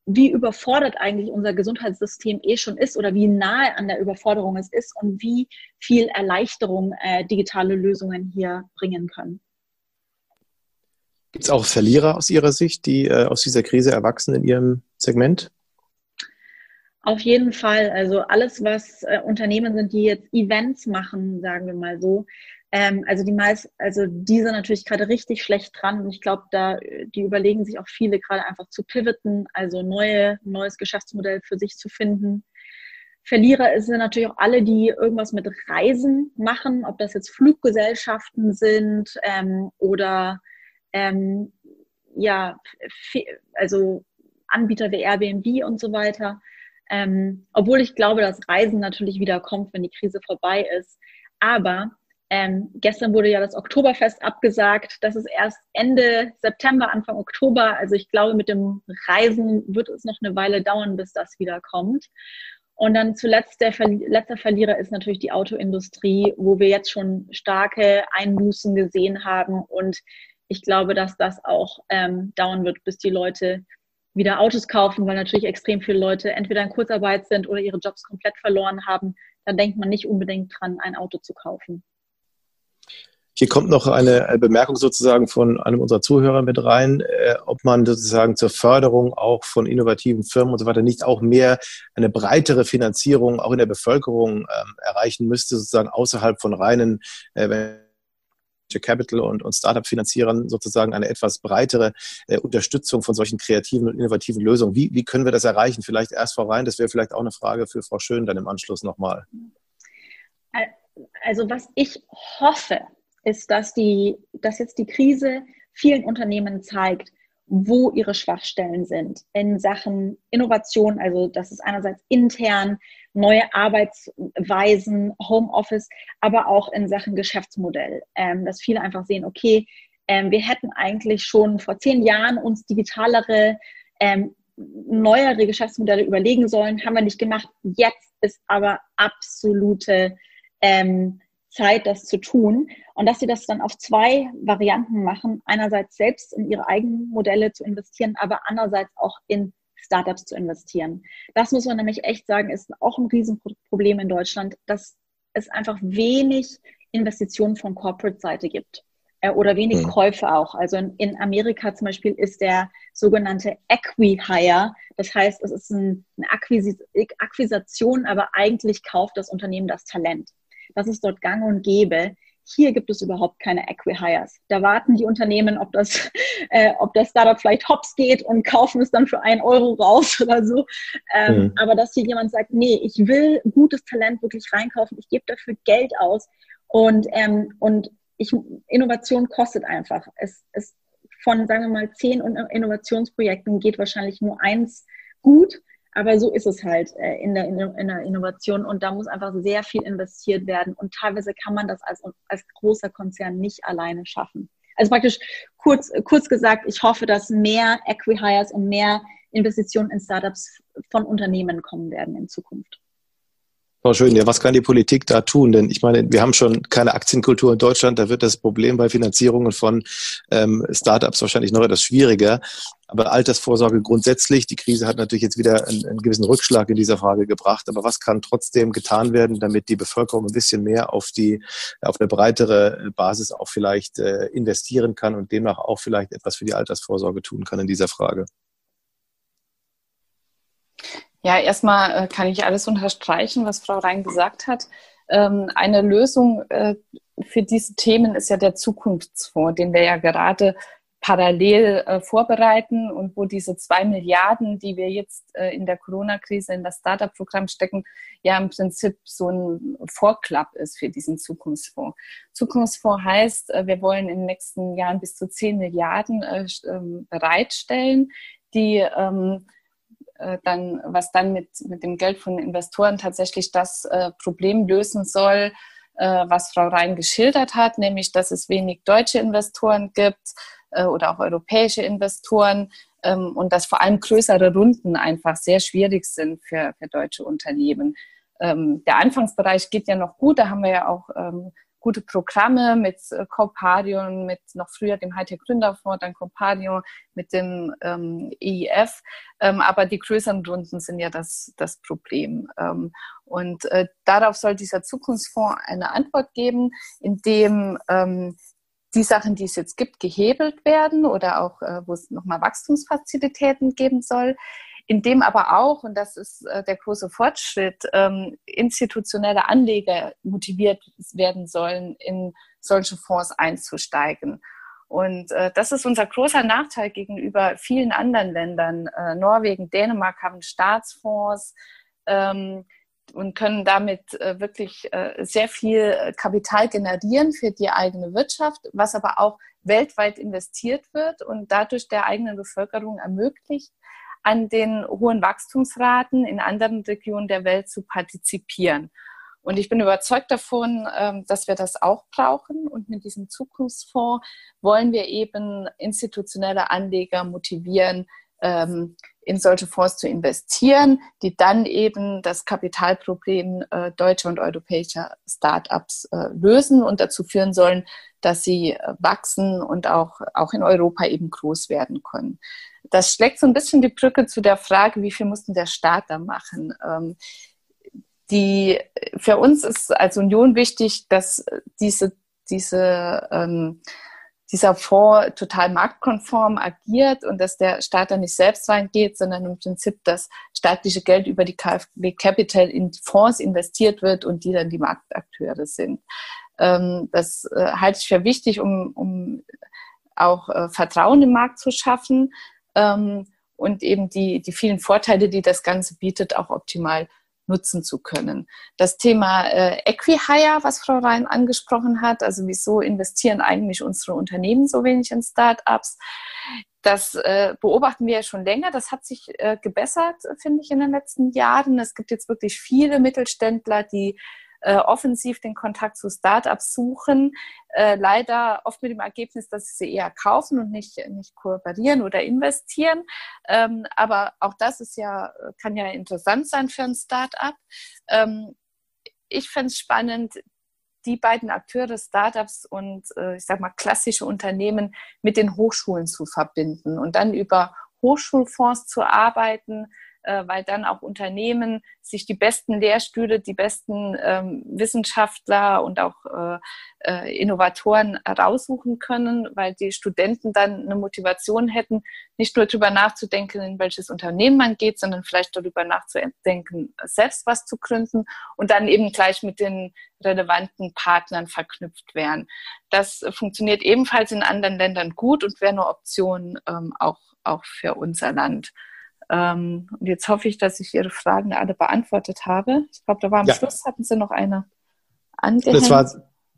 wie überfordert eigentlich unser Gesundheitssystem eh schon ist oder wie nahe an der Überforderung es ist und wie viel Erleichterung äh, digitale Lösungen hier bringen können. Gibt es auch Verlierer aus Ihrer Sicht, die äh, aus dieser Krise erwachsen in Ihrem Segment? Auf jeden Fall. Also alles, was äh, Unternehmen sind, die jetzt Events machen, sagen wir mal so. Ähm, also die meist, also die sind natürlich gerade richtig schlecht dran. Und ich glaube, da die überlegen sich auch viele gerade einfach zu pivoten, also neue, neues Geschäftsmodell für sich zu finden. Verlierer sind natürlich auch alle, die irgendwas mit Reisen machen, ob das jetzt Fluggesellschaften sind ähm, oder ähm, ja, also Anbieter wie Airbnb und so weiter. Ähm, obwohl ich glaube, dass Reisen natürlich wieder kommt, wenn die Krise vorbei ist. Aber ähm, gestern wurde ja das Oktoberfest abgesagt. Das ist erst Ende September, Anfang Oktober. Also ich glaube, mit dem Reisen wird es noch eine Weile dauern, bis das wieder kommt. Und dann zuletzt der Ver letzter Verlierer ist natürlich die Autoindustrie, wo wir jetzt schon starke Einbußen gesehen haben. Und ich glaube, dass das auch ähm, dauern wird, bis die Leute wieder Autos kaufen, weil natürlich extrem viele Leute entweder in Kurzarbeit sind oder ihre Jobs komplett verloren haben. Dann denkt man nicht unbedingt dran, ein Auto zu kaufen. Hier kommt noch eine Bemerkung sozusagen von einem unserer Zuhörer mit rein, äh, ob man sozusagen zur Förderung auch von innovativen Firmen und so weiter nicht auch mehr eine breitere Finanzierung auch in der Bevölkerung ähm, erreichen müsste, sozusagen außerhalb von reinen äh, Capital und, und Startup-Finanzierern sozusagen eine etwas breitere äh, Unterstützung von solchen kreativen und innovativen Lösungen. Wie, wie können wir das erreichen? Vielleicht erst vorein, das wäre vielleicht auch eine Frage für Frau Schön dann im Anschluss nochmal. Also was ich hoffe, ist, dass, die, dass jetzt die Krise vielen Unternehmen zeigt, wo ihre Schwachstellen sind in Sachen Innovation. Also das ist einerseits intern neue Arbeitsweisen, Homeoffice, aber auch in Sachen Geschäftsmodell. Ähm, dass viele einfach sehen, okay, ähm, wir hätten eigentlich schon vor zehn Jahren uns digitalere, ähm, neuere Geschäftsmodelle überlegen sollen, haben wir nicht gemacht. Jetzt ist aber absolute ähm, Zeit, das zu tun. Und dass sie das dann auf zwei Varianten machen. Einerseits selbst in ihre eigenen Modelle zu investieren, aber andererseits auch in Startups zu investieren. Das muss man nämlich echt sagen, ist auch ein Riesenproblem in Deutschland, dass es einfach wenig Investitionen von Corporate-Seite gibt äh, oder wenig mhm. Käufe auch. Also in, in, Amerika zum Beispiel ist der sogenannte Equi-Hire. Das heißt, es ist ein, eine Akquis Akquisition, aber eigentlich kauft das Unternehmen das Talent. Das ist dort gang und gäbe. Hier gibt es überhaupt keine Acquihires. Da warten die Unternehmen, ob das, <laughs> äh, ob das Startup vielleicht hops geht und kaufen es dann für einen Euro raus <laughs> oder so. Ähm, mhm. Aber dass hier jemand sagt, nee, ich will gutes Talent wirklich reinkaufen, ich gebe dafür Geld aus und, ähm, und ich, Innovation kostet einfach. Es, es von, sagen wir mal, zehn Innovationsprojekten geht wahrscheinlich nur eins gut. Aber so ist es halt äh, in, der, in der Innovation und da muss einfach sehr viel investiert werden und teilweise kann man das als, als großer Konzern nicht alleine schaffen. Also praktisch kurz, kurz gesagt, ich hoffe, dass mehr Equihires und mehr Investitionen in Startups von Unternehmen kommen werden in Zukunft. Frau Schön, ja, was kann die Politik da tun? Denn ich meine, wir haben schon keine Aktienkultur in Deutschland. Da wird das Problem bei Finanzierungen von ähm, Startups wahrscheinlich noch etwas schwieriger. Aber Altersvorsorge grundsätzlich, die Krise hat natürlich jetzt wieder einen, einen, gewissen Rückschlag in dieser Frage gebracht. Aber was kann trotzdem getan werden, damit die Bevölkerung ein bisschen mehr auf die, auf eine breitere Basis auch vielleicht äh, investieren kann und demnach auch vielleicht etwas für die Altersvorsorge tun kann in dieser Frage? Ja, erstmal äh, kann ich alles unterstreichen, was Frau Rein gesagt hat. Ähm, eine Lösung äh, für diese Themen ist ja der Zukunftsfonds, den wir ja gerade parallel äh, vorbereiten und wo diese zwei Milliarden, die wir jetzt in der Corona-Krise in das Startup-Programm stecken, ja im Prinzip so ein Vorklapp ist für diesen Zukunftsfonds. Zukunftsfonds heißt, wir wollen in den nächsten Jahren bis zu zehn Milliarden ähm, bereitstellen, die ähm, äh, dann, was dann mit, mit dem Geld von Investoren tatsächlich das äh, Problem lösen soll, äh, was Frau Rhein geschildert hat, nämlich dass es wenig deutsche Investoren gibt äh, oder auch europäische Investoren ähm, und dass vor allem größere Runden einfach sehr schwierig sind für, für deutsche Unternehmen. Ähm, der Anfangsbereich geht ja noch gut, da haben wir ja auch ähm, gute Programme mit äh, mit noch früher dem Hightech Gründerfonds, dann Comparion, mit dem ähm, EIF. Ähm, aber die größeren Runden sind ja das, das Problem. Ähm, und äh, darauf soll dieser Zukunftsfonds eine Antwort geben, indem ähm, die Sachen, die es jetzt gibt, gehebelt werden oder auch, äh, wo es nochmal Wachstumsfazilitäten geben soll in dem aber auch, und das ist äh, der große Fortschritt, ähm, institutionelle Anleger motiviert werden sollen, in solche Fonds einzusteigen. Und äh, das ist unser großer Nachteil gegenüber vielen anderen Ländern. Äh, Norwegen, Dänemark haben Staatsfonds, ähm, und können damit wirklich sehr viel Kapital generieren für die eigene Wirtschaft, was aber auch weltweit investiert wird und dadurch der eigenen Bevölkerung ermöglicht, an den hohen Wachstumsraten in anderen Regionen der Welt zu partizipieren. Und ich bin überzeugt davon, ähm, dass wir das auch brauchen. Und mit diesem Zukunftsfonds wollen wir eben institutionelle Anleger motivieren, ähm, in solche Fonds zu investieren, die dann eben das Kapitalproblem äh, deutscher und europäischer Start-ups äh, lösen und dazu führen sollen, dass sie wachsen und auch, auch in Europa eben groß werden können. Das schlägt so ein bisschen die Brücke zu der Frage, wie viel mussten der Staat da machen? Ähm, die, für uns ist als Union wichtig, dass diese, diese, ähm, dieser Fonds total marktkonform agiert und dass der Staat da nicht selbst reingeht, sondern im Prinzip das staatliche Geld über die KfW Capital in Fonds investiert wird und die dann die Marktakteure sind. Ähm, das äh, halte ich für wichtig, um, um auch äh, Vertrauen im Markt zu schaffen ähm, und eben die, die vielen Vorteile, die das Ganze bietet, auch optimal nutzen zu können. Das Thema äh, Equihire, was Frau Rhein angesprochen hat, also wieso investieren eigentlich unsere Unternehmen so wenig in Startups, das äh, beobachten wir ja schon länger. Das hat sich äh, gebessert, finde ich, in den letzten Jahren. Es gibt jetzt wirklich viele Mittelständler, die äh, offensiv den Kontakt zu Startups suchen. Äh, leider oft mit dem Ergebnis, dass sie eher kaufen und nicht, nicht kooperieren oder investieren. Ähm, aber auch das ist ja, kann ja interessant sein für ein Startup. Ähm, ich fände es spannend, die beiden Akteure, Startups und äh, ich sag mal klassische Unternehmen mit den Hochschulen zu verbinden und dann über Hochschulfonds zu arbeiten, weil dann auch Unternehmen sich die besten Lehrstühle, die besten ähm, Wissenschaftler und auch äh, äh, Innovatoren raussuchen können, weil die Studenten dann eine Motivation hätten, nicht nur darüber nachzudenken, in welches Unternehmen man geht, sondern vielleicht darüber nachzudenken, selbst was zu gründen und dann eben gleich mit den relevanten Partnern verknüpft werden. Das funktioniert ebenfalls in anderen Ländern gut und wäre eine Option ähm, auch, auch für unser Land. Ähm, und jetzt hoffe ich, dass ich Ihre Fragen alle beantwortet habe. Ich glaube, da war am ja. Schluss, hatten Sie noch eine angehängt. Das war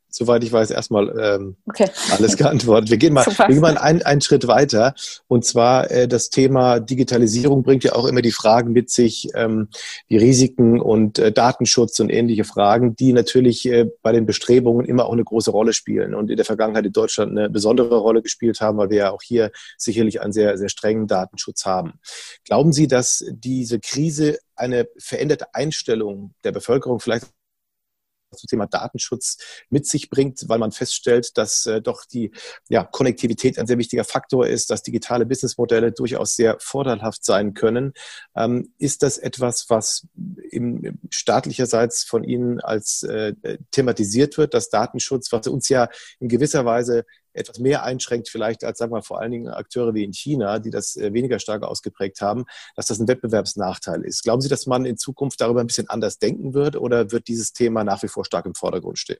soweit ich weiß, erstmal ähm, okay. alles geantwortet. Wir gehen mal, wir gehen mal einen, einen Schritt weiter. Und zwar äh, das Thema Digitalisierung bringt ja auch immer die Fragen mit sich, ähm, die Risiken und äh, Datenschutz und ähnliche Fragen, die natürlich äh, bei den Bestrebungen immer auch eine große Rolle spielen und in der Vergangenheit in Deutschland eine besondere Rolle gespielt haben, weil wir ja auch hier sicherlich einen sehr, sehr strengen Datenschutz haben. Glauben Sie, dass diese Krise eine veränderte Einstellung der Bevölkerung vielleicht zum Thema Datenschutz mit sich bringt, weil man feststellt, dass äh, doch die ja, Konnektivität ein sehr wichtiger Faktor ist, dass digitale Businessmodelle durchaus sehr vorteilhaft sein können. Ähm, ist das etwas, was im, staatlicherseits von Ihnen als äh, thematisiert wird, dass Datenschutz, was uns ja in gewisser Weise etwas mehr einschränkt, vielleicht als, sagen wir, vor allen Dingen Akteure wie in China, die das äh, weniger stark ausgeprägt haben, dass das ein Wettbewerbsnachteil ist. Glauben Sie, dass man in Zukunft darüber ein bisschen anders denken wird oder wird dieses Thema nach wie vor stark im Vordergrund stehen?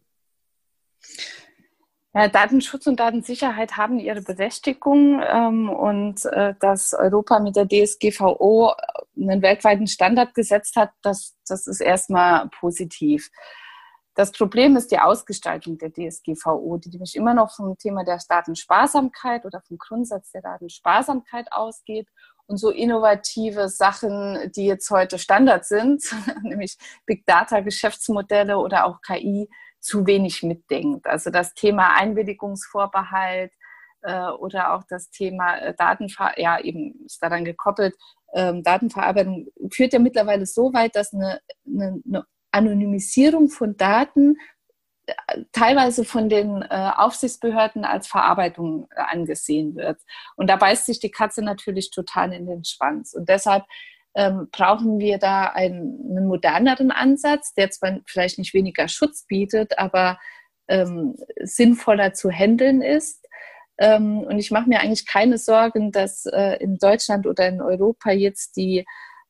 Ja, Datenschutz und Datensicherheit haben ihre Berechtigung ähm, und äh, dass Europa mit der DSGVO einen weltweiten Standard gesetzt hat, das, das ist erstmal positiv. Das Problem ist die Ausgestaltung der DSGVO, die nämlich immer noch vom Thema der Datensparsamkeit oder vom Grundsatz der Datensparsamkeit ausgeht und so innovative Sachen, die jetzt heute Standard sind, <laughs> nämlich Big Data Geschäftsmodelle oder auch KI, zu wenig mitdenkt. Also das Thema Einwilligungsvorbehalt äh, oder auch das Thema äh, Datenver ja eben ist daran gekoppelt, ähm, Datenverarbeitung führt ja mittlerweile so weit, dass eine, eine, eine Anonymisierung von Daten teilweise von den äh, Aufsichtsbehörden als Verarbeitung äh, angesehen wird. Und da beißt sich die Katze natürlich total in den Schwanz. Und deshalb ähm, brauchen wir da einen, einen, moderneren Ansatz, der zwar vielleicht nicht weniger Schutz bietet, aber ähm, sinnvoller zu handeln ist. Ähm, und ich mache mir eigentlich keine Sorgen, dass äh, in Deutschland oder in Europa jetzt die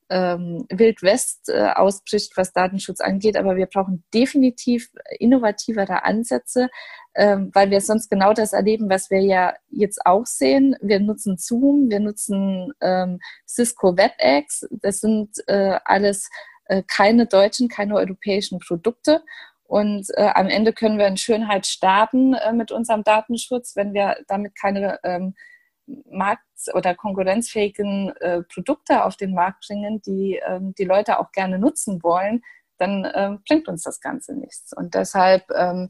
ähm, Wild West äh, ausbricht, was Datenschutz angeht. Aber wir brauchen definitiv innovativere Ansätze, ähm, weil wir sonst genau das erleben, was wir ja jetzt auch sehen. Wir nutzen Zoom, wir nutzen ähm, Cisco WebEx. Das sind äh, alles äh, keine deutschen, keine europäischen Produkte. Und äh, am Ende können wir in Schönheit starten äh, mit unserem Datenschutz, wenn wir damit keine ähm, markt- oder konkurrenzfähigen äh, Produkte auf den Markt bringen, die ähm, die Leute auch gerne nutzen wollen, dann ähm, bringt uns das Ganze nichts. Und deshalb ähm,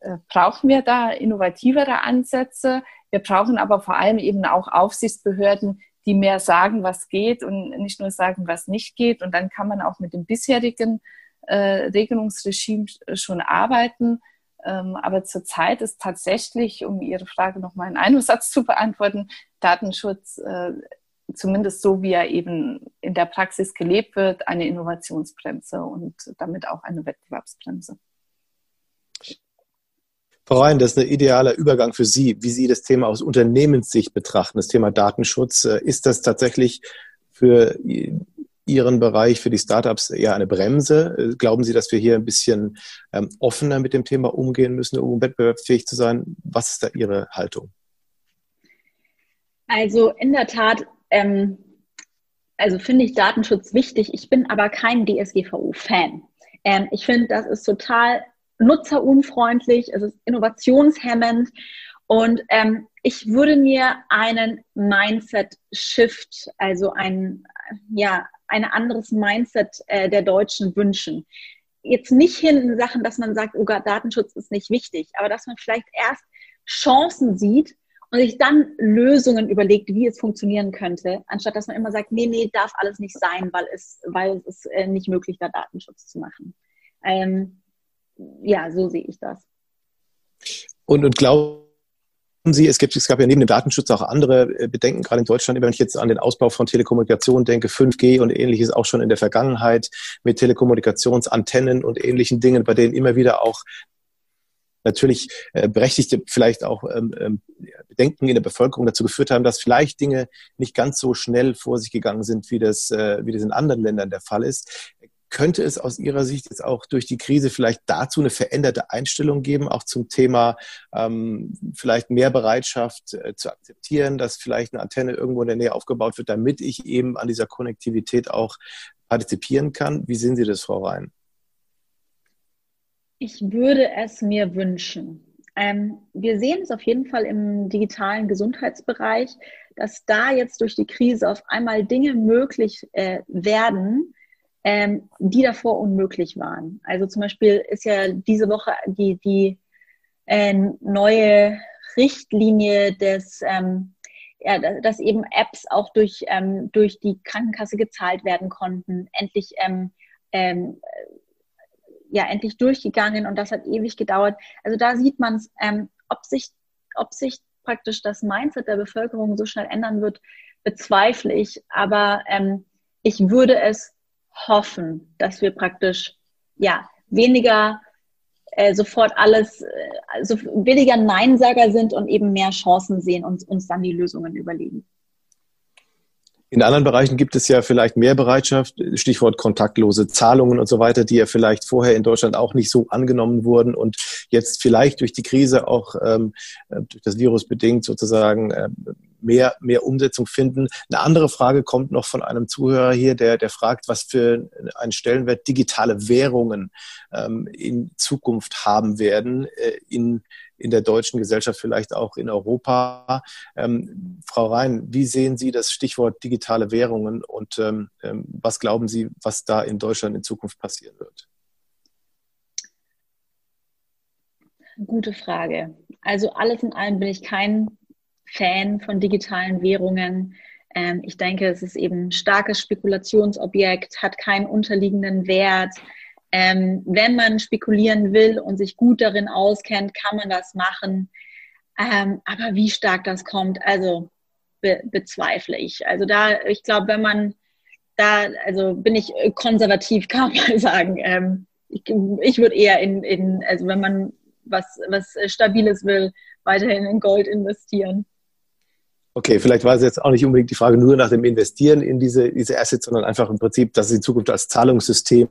äh, brauchen wir da innovativere Ansätze. Wir brauchen aber vor allem eben auch Aufsichtsbehörden, die mehr sagen, was geht und nicht nur sagen, was nicht geht. Und dann kann man auch mit dem bisherigen äh, Regelungsregime schon arbeiten. Ähm, aber zurzeit ist tatsächlich, um Ihre Frage nochmal in einem <laughs> Satz zu beantworten, Datenschutz, äh, zumindest so wie er eben in der Praxis gelebt wird, eine Innovationsbremse und damit auch eine Wettbewerbsbremse. Frau Rhein, das ist ein idealer Übergang für Sie, wie Sie das Thema aus Unternehmenssicht betrachten, das Thema Datenschutz. Äh, ist das tatsächlich für Ihren Bereich, für die Startups eher eine Bremse? Glauben Sie, dass wir hier ein bisschen ähm, offener mit dem Thema umgehen müssen, um wettbewerbsfähig zu sein? Was ist da Ihre Haltung? Also in der Tat, ähm, also finde ich Datenschutz wichtig. Ich bin aber kein DSGVO-Fan. Ähm, ich finde, das ist total nutzerunfreundlich, es ist innovationshemmend und ähm, ich würde mir einen Mindset-Shift, also ein, ja, ein anderes Mindset äh, der Deutschen wünschen. Jetzt nicht hin in Sachen, dass man sagt, oh Gott, Datenschutz ist nicht wichtig, aber dass man vielleicht erst Chancen sieht und sich dann Lösungen überlegt, wie es funktionieren könnte, anstatt dass man immer sagt, nee, nee, darf alles nicht sein, weil es, weil es ist äh, nicht möglich, da Datenschutz zu machen. Ähm, ja, so sehe ich das. Und, und glauben Sie, es, gibt, es gab ja neben dem Datenschutz auch andere äh, Bedenken, gerade in Deutschland, wenn ich jetzt an den Ausbau von Telekommunikation denke, 5G und ähnliches auch schon in der Vergangenheit mit Telekommunikationsantennen und ähnlichen Dingen, bei denen immer wieder auch natürlich äh, berechtigte vielleicht auch ähm, ähm, Bedenken in der Bevölkerung dazu geführt haben, dass vielleicht Dinge nicht ganz so schnell vor sich gegangen sind, wie das, äh, wie das in anderen Ländern der Fall ist. Könnte es aus Ihrer Sicht jetzt auch durch die Krise vielleicht dazu eine veränderte Einstellung geben, auch zum Thema ähm, vielleicht mehr Bereitschaft äh, zu akzeptieren, dass vielleicht eine Antenne irgendwo in der Nähe aufgebaut wird, damit ich eben an dieser Konnektivität auch partizipieren kann? Wie sehen Sie das, Frau Rhein? Ich würde es mir wünschen. Ähm, wir sehen es auf jeden Fall im digitalen Gesundheitsbereich, dass da jetzt durch die Krise auf einmal Dinge möglich äh, werden, ähm, die davor unmöglich waren. Also zum Beispiel ist ja diese Woche die, die äh, neue Richtlinie des, ähm, ja, dass eben Apps auch durch, ähm, durch die Krankenkasse gezahlt werden konnten, endlich, ähm, ähm, ja, endlich durchgegangen und das hat ewig gedauert. Also da sieht man es, ähm, ob, sich, ob sich praktisch das Mindset der Bevölkerung so schnell ändern wird, bezweifle ich. Aber ähm, ich würde es hoffen, dass wir praktisch ja weniger äh, sofort alles, äh, also weniger Neinsager sind und eben mehr Chancen sehen und uns dann die Lösungen überlegen. In anderen Bereichen gibt es ja vielleicht mehr Bereitschaft, Stichwort kontaktlose Zahlungen und so weiter, die ja vielleicht vorher in Deutschland auch nicht so angenommen wurden und jetzt vielleicht durch die Krise auch ähm, äh, durch das Virus bedingt sozusagen äh, mehr, mehr Umsetzung finden. Eine andere Frage kommt noch von einem Zuhörer hier, der, der fragt, was für einen Stellenwert digitale Währungen ähm, in Zukunft haben werden äh, in in der deutschen Gesellschaft, vielleicht auch in Europa. Ähm, Frau Rhein, wie sehen Sie das Stichwort digitale Währungen und ähm, ähm, was glauben Sie, was da in Deutschland in Zukunft passieren wird? Gute Frage. Also alles in allem bin ich kein Fan von digitalen Währungen. Ähm, ich denke, es ist eben ein starkes Spekulationsobjekt, hat keinen unterliegenden Wert. Ähm, wenn man spekulieren will und sich gut darin auskennt, kann man das machen. Ähm, aber wie stark das kommt, also be bezweifle ich. Also da, ich glaube, wenn man da, also bin ich konservativ, <laughs> kann man sagen. Ähm, ich, ich würde eher in, in, also wenn man was, was Stabiles will, weiterhin in Gold investieren. Okay, vielleicht war es jetzt auch nicht unbedingt die Frage nur nach dem Investieren in diese, diese Assets, sondern einfach im Prinzip, dass sie in Zukunft als Zahlungssystem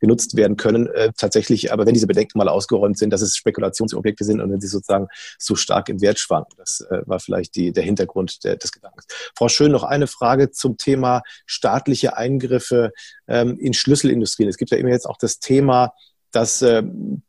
genutzt werden können. Äh, tatsächlich, aber wenn diese Bedenken mal ausgeräumt sind, dass es Spekulationsobjekte sind und wenn sie sozusagen so stark im Wert schwanken. Das äh, war vielleicht die, der Hintergrund der, des Gedankens. Frau Schön, noch eine Frage zum Thema staatliche Eingriffe ähm, in Schlüsselindustrien. Es gibt ja immer jetzt auch das Thema, dass ähm,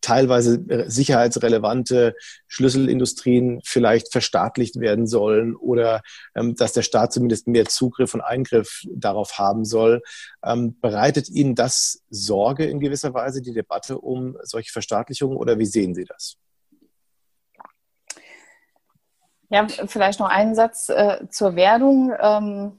teilweise sicherheitsrelevante Schlüsselindustrien vielleicht verstaatlicht werden sollen oder ähm, dass der Staat zumindest mehr Zugriff und Eingriff darauf haben soll. Ähm, bereitet Ihnen das Sorge in gewisser Weise, die Debatte um solche Verstaatlichungen oder wie sehen Sie das? Ja, vielleicht noch einen Satz äh, zur Währung. Ähm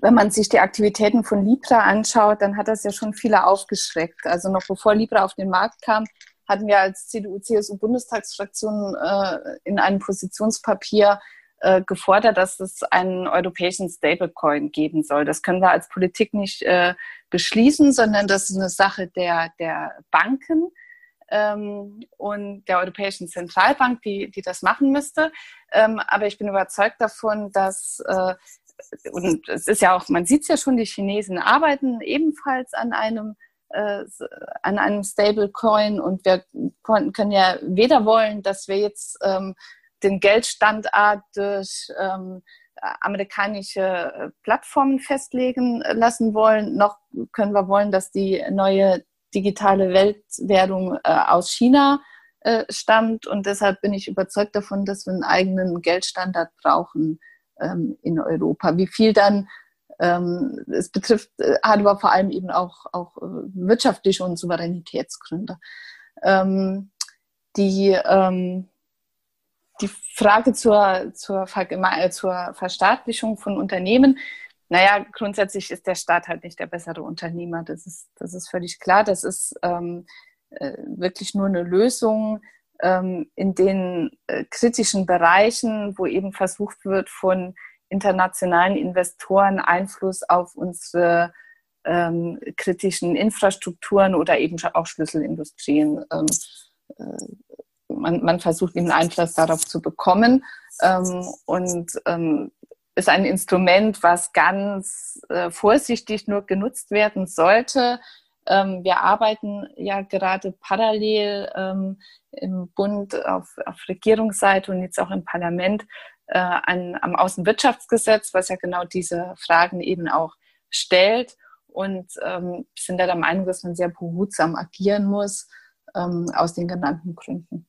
wenn man sich die Aktivitäten von Libra anschaut, dann hat das ja schon viele aufgeschreckt. Also noch bevor Libra auf den Markt kam, hatten wir als CDU-CSU-Bundestagsfraktion äh, in einem Positionspapier äh, gefordert, dass es einen europäischen Stablecoin geben soll. Das können wir als Politik nicht äh, beschließen, sondern das ist eine Sache der, der Banken ähm, und der Europäischen Zentralbank, die, die das machen müsste. Ähm, aber ich bin überzeugt davon, dass äh, und es ist ja auch, man sieht es ja schon, die Chinesen arbeiten ebenfalls an einem äh, an einem Stablecoin und wir können ja weder wollen, dass wir jetzt ähm, den Geldstandard durch ähm, amerikanische äh, Plattformen festlegen lassen wollen, noch können wir wollen, dass die neue digitale Weltwährung äh, aus China äh, stammt. Und deshalb bin ich überzeugt davon, dass wir einen eigenen Geldstandard brauchen ähm, in Europa. Wie viel dann ähm, es betrifft, äh, hat aber vor allem eben auch, auch äh, wirtschaftliche und Souveränitätsgründe. Ähm, die, ähm, die Frage zur, zur, äh, zur Verstaatlichung von Unternehmen, naja, grundsätzlich ist der Staat halt nicht der bessere Unternehmer. Das ist, das ist völlig klar. Das ist ähm, äh, wirklich nur eine Lösung in den äh, kritischen Bereichen, wo eben versucht wird, von internationalen Investoren Einfluss auf unsere ähm, kritischen Infrastrukturen oder eben auch Schlüsselindustrien. Ähm, äh, man, man, versucht eben Einfluss darauf zu bekommen ähm, und ähm, ist ein Instrument, was ganz äh, vorsichtig nur genutzt werden sollte. Ähm, wir arbeiten ja gerade parallel ähm, im Bund auf, auf Regierungsseite und jetzt auch im Parlament äh, an, am Außenwirtschaftsgesetz, was ja genau diese Fragen eben auch stellt. Und ähm, sind da der Meinung, dass man sehr behutsam agieren muss, ähm, aus den genannten Gründen.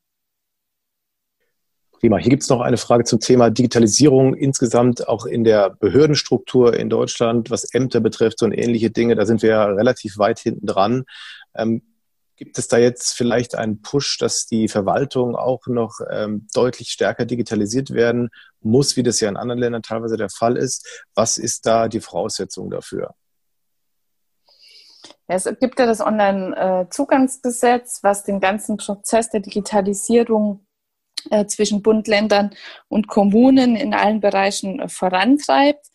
Prima. Hier gibt es noch eine Frage zum Thema Digitalisierung insgesamt auch in der Behördenstruktur in Deutschland, was Ämter betrifft und ähnliche Dinge. Da sind wir ja relativ weit hinten dran. Ähm, Gibt es da jetzt vielleicht einen Push, dass die Verwaltung auch noch ähm, deutlich stärker digitalisiert werden muss, wie das ja in anderen Ländern teilweise der Fall ist? Was ist da die Voraussetzung dafür? Es gibt ja das Online-Zugangsgesetz, was den ganzen Prozess der Digitalisierung äh, zwischen Bund, Ländern und Kommunen in allen Bereichen vorantreibt.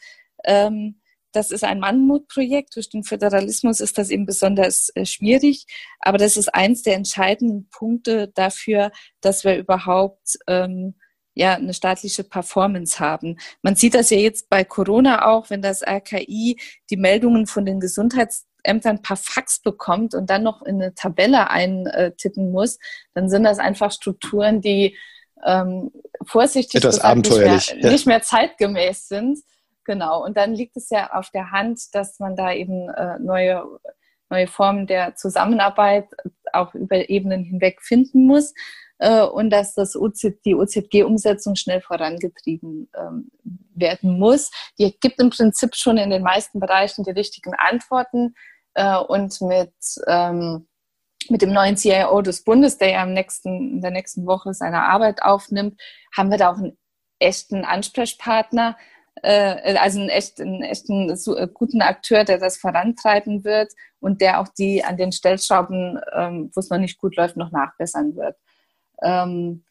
Ähm, das ist ein Mammutprojekt. Durch den Föderalismus ist das eben besonders äh, schwierig. Aber das ist eins der entscheidenden Punkte dafür, dass wir überhaupt ähm, ja, eine staatliche Performance haben. Man sieht das ja jetzt bei Corona auch, wenn das RKI die Meldungen von den Gesundheitsämtern per Fax bekommt und dann noch in eine Tabelle eintippen muss, dann sind das einfach Strukturen, die ähm, vorsichtig Etwas abenteuerlich. Nicht mehr, nicht mehr zeitgemäß sind. Genau, und dann liegt es ja auf der Hand, dass man da eben äh, neue, neue Formen der Zusammenarbeit auch über Ebenen hinweg finden muss äh, und dass das OZ, die OZG-Umsetzung schnell vorangetrieben ähm, werden muss. Die gibt im Prinzip schon in den meisten Bereichen die richtigen Antworten äh, und mit ähm, mit dem neuen CIO des Bundes, der ja im nächsten, in der nächsten Woche seine Arbeit aufnimmt, haben wir da auch einen echten Ansprechpartner, äh, also einen echten, einen echten äh, guten Akteur, der das vorantreiben wird und der auch die an den Stellschrauben, ähm, wo es noch nicht gut läuft, noch nachbessern wird. Ähm,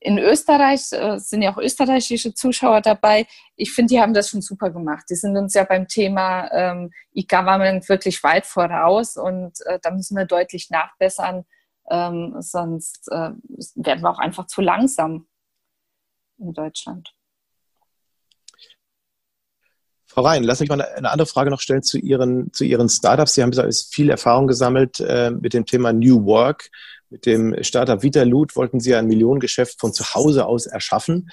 in Österreich äh, sind ja auch österreichische Zuschauer dabei. Ich finde, die haben das schon super gemacht. Die sind uns ja beim Thema ähm, E-Government wirklich weit voraus und äh, da müssen wir deutlich nachbessern, ähm, sonst äh, werden wir auch einfach zu langsam in Deutschland. Frau Rhein, lass mich mal eine andere Frage noch stellen zu Ihren, zu Ihren Startups. Sie haben viel Erfahrung gesammelt äh, mit dem Thema New Work. Mit dem Startup Vitaloot wollten Sie ein Millionengeschäft von zu Hause aus erschaffen.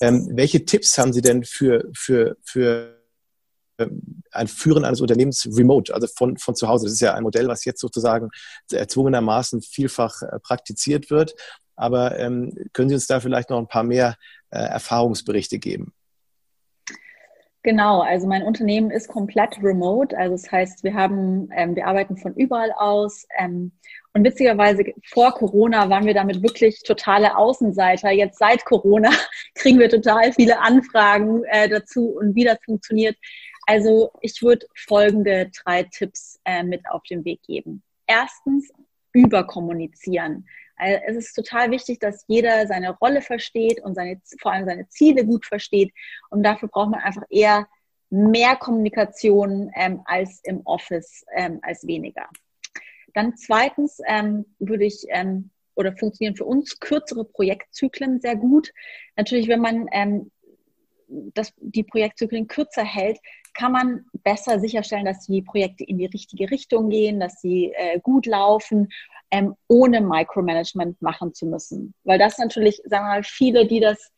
Ähm, welche Tipps haben Sie denn für, für, für ähm, ein Führen eines Unternehmens remote, also von, von zu Hause? Das ist ja ein Modell, was jetzt sozusagen erzwungenermaßen vielfach äh, praktiziert wird. Aber ähm, können Sie uns da vielleicht noch ein paar mehr äh, Erfahrungsberichte geben? Genau, also mein Unternehmen ist komplett remote. Also das heißt, wir haben, ähm, wir arbeiten von überall aus. Ähm, und witzigerweise vor Corona waren wir damit wirklich totale Außenseiter. Jetzt seit Corona <laughs> kriegen wir total viele Anfragen äh, dazu und wie das funktioniert. Also ich würde folgende drei Tipps äh, mit auf den Weg geben. Erstens, überkommunizieren. Also es ist total wichtig, dass jeder seine Rolle versteht und seine, vor allem seine Ziele gut versteht. Und dafür braucht man einfach eher mehr Kommunikation ähm, als im Office, ähm, als weniger. Dann zweitens ähm, würde ich ähm, oder funktionieren für uns kürzere Projektzyklen sehr gut. Natürlich, wenn man ähm, das, die Projektzyklen kürzer hält, kann man besser sicherstellen, dass die Projekte in die richtige Richtung gehen, dass sie äh, gut laufen ähm, ohne Micromanagement machen zu müssen. Weil das natürlich, sagen wir mal, viele, die das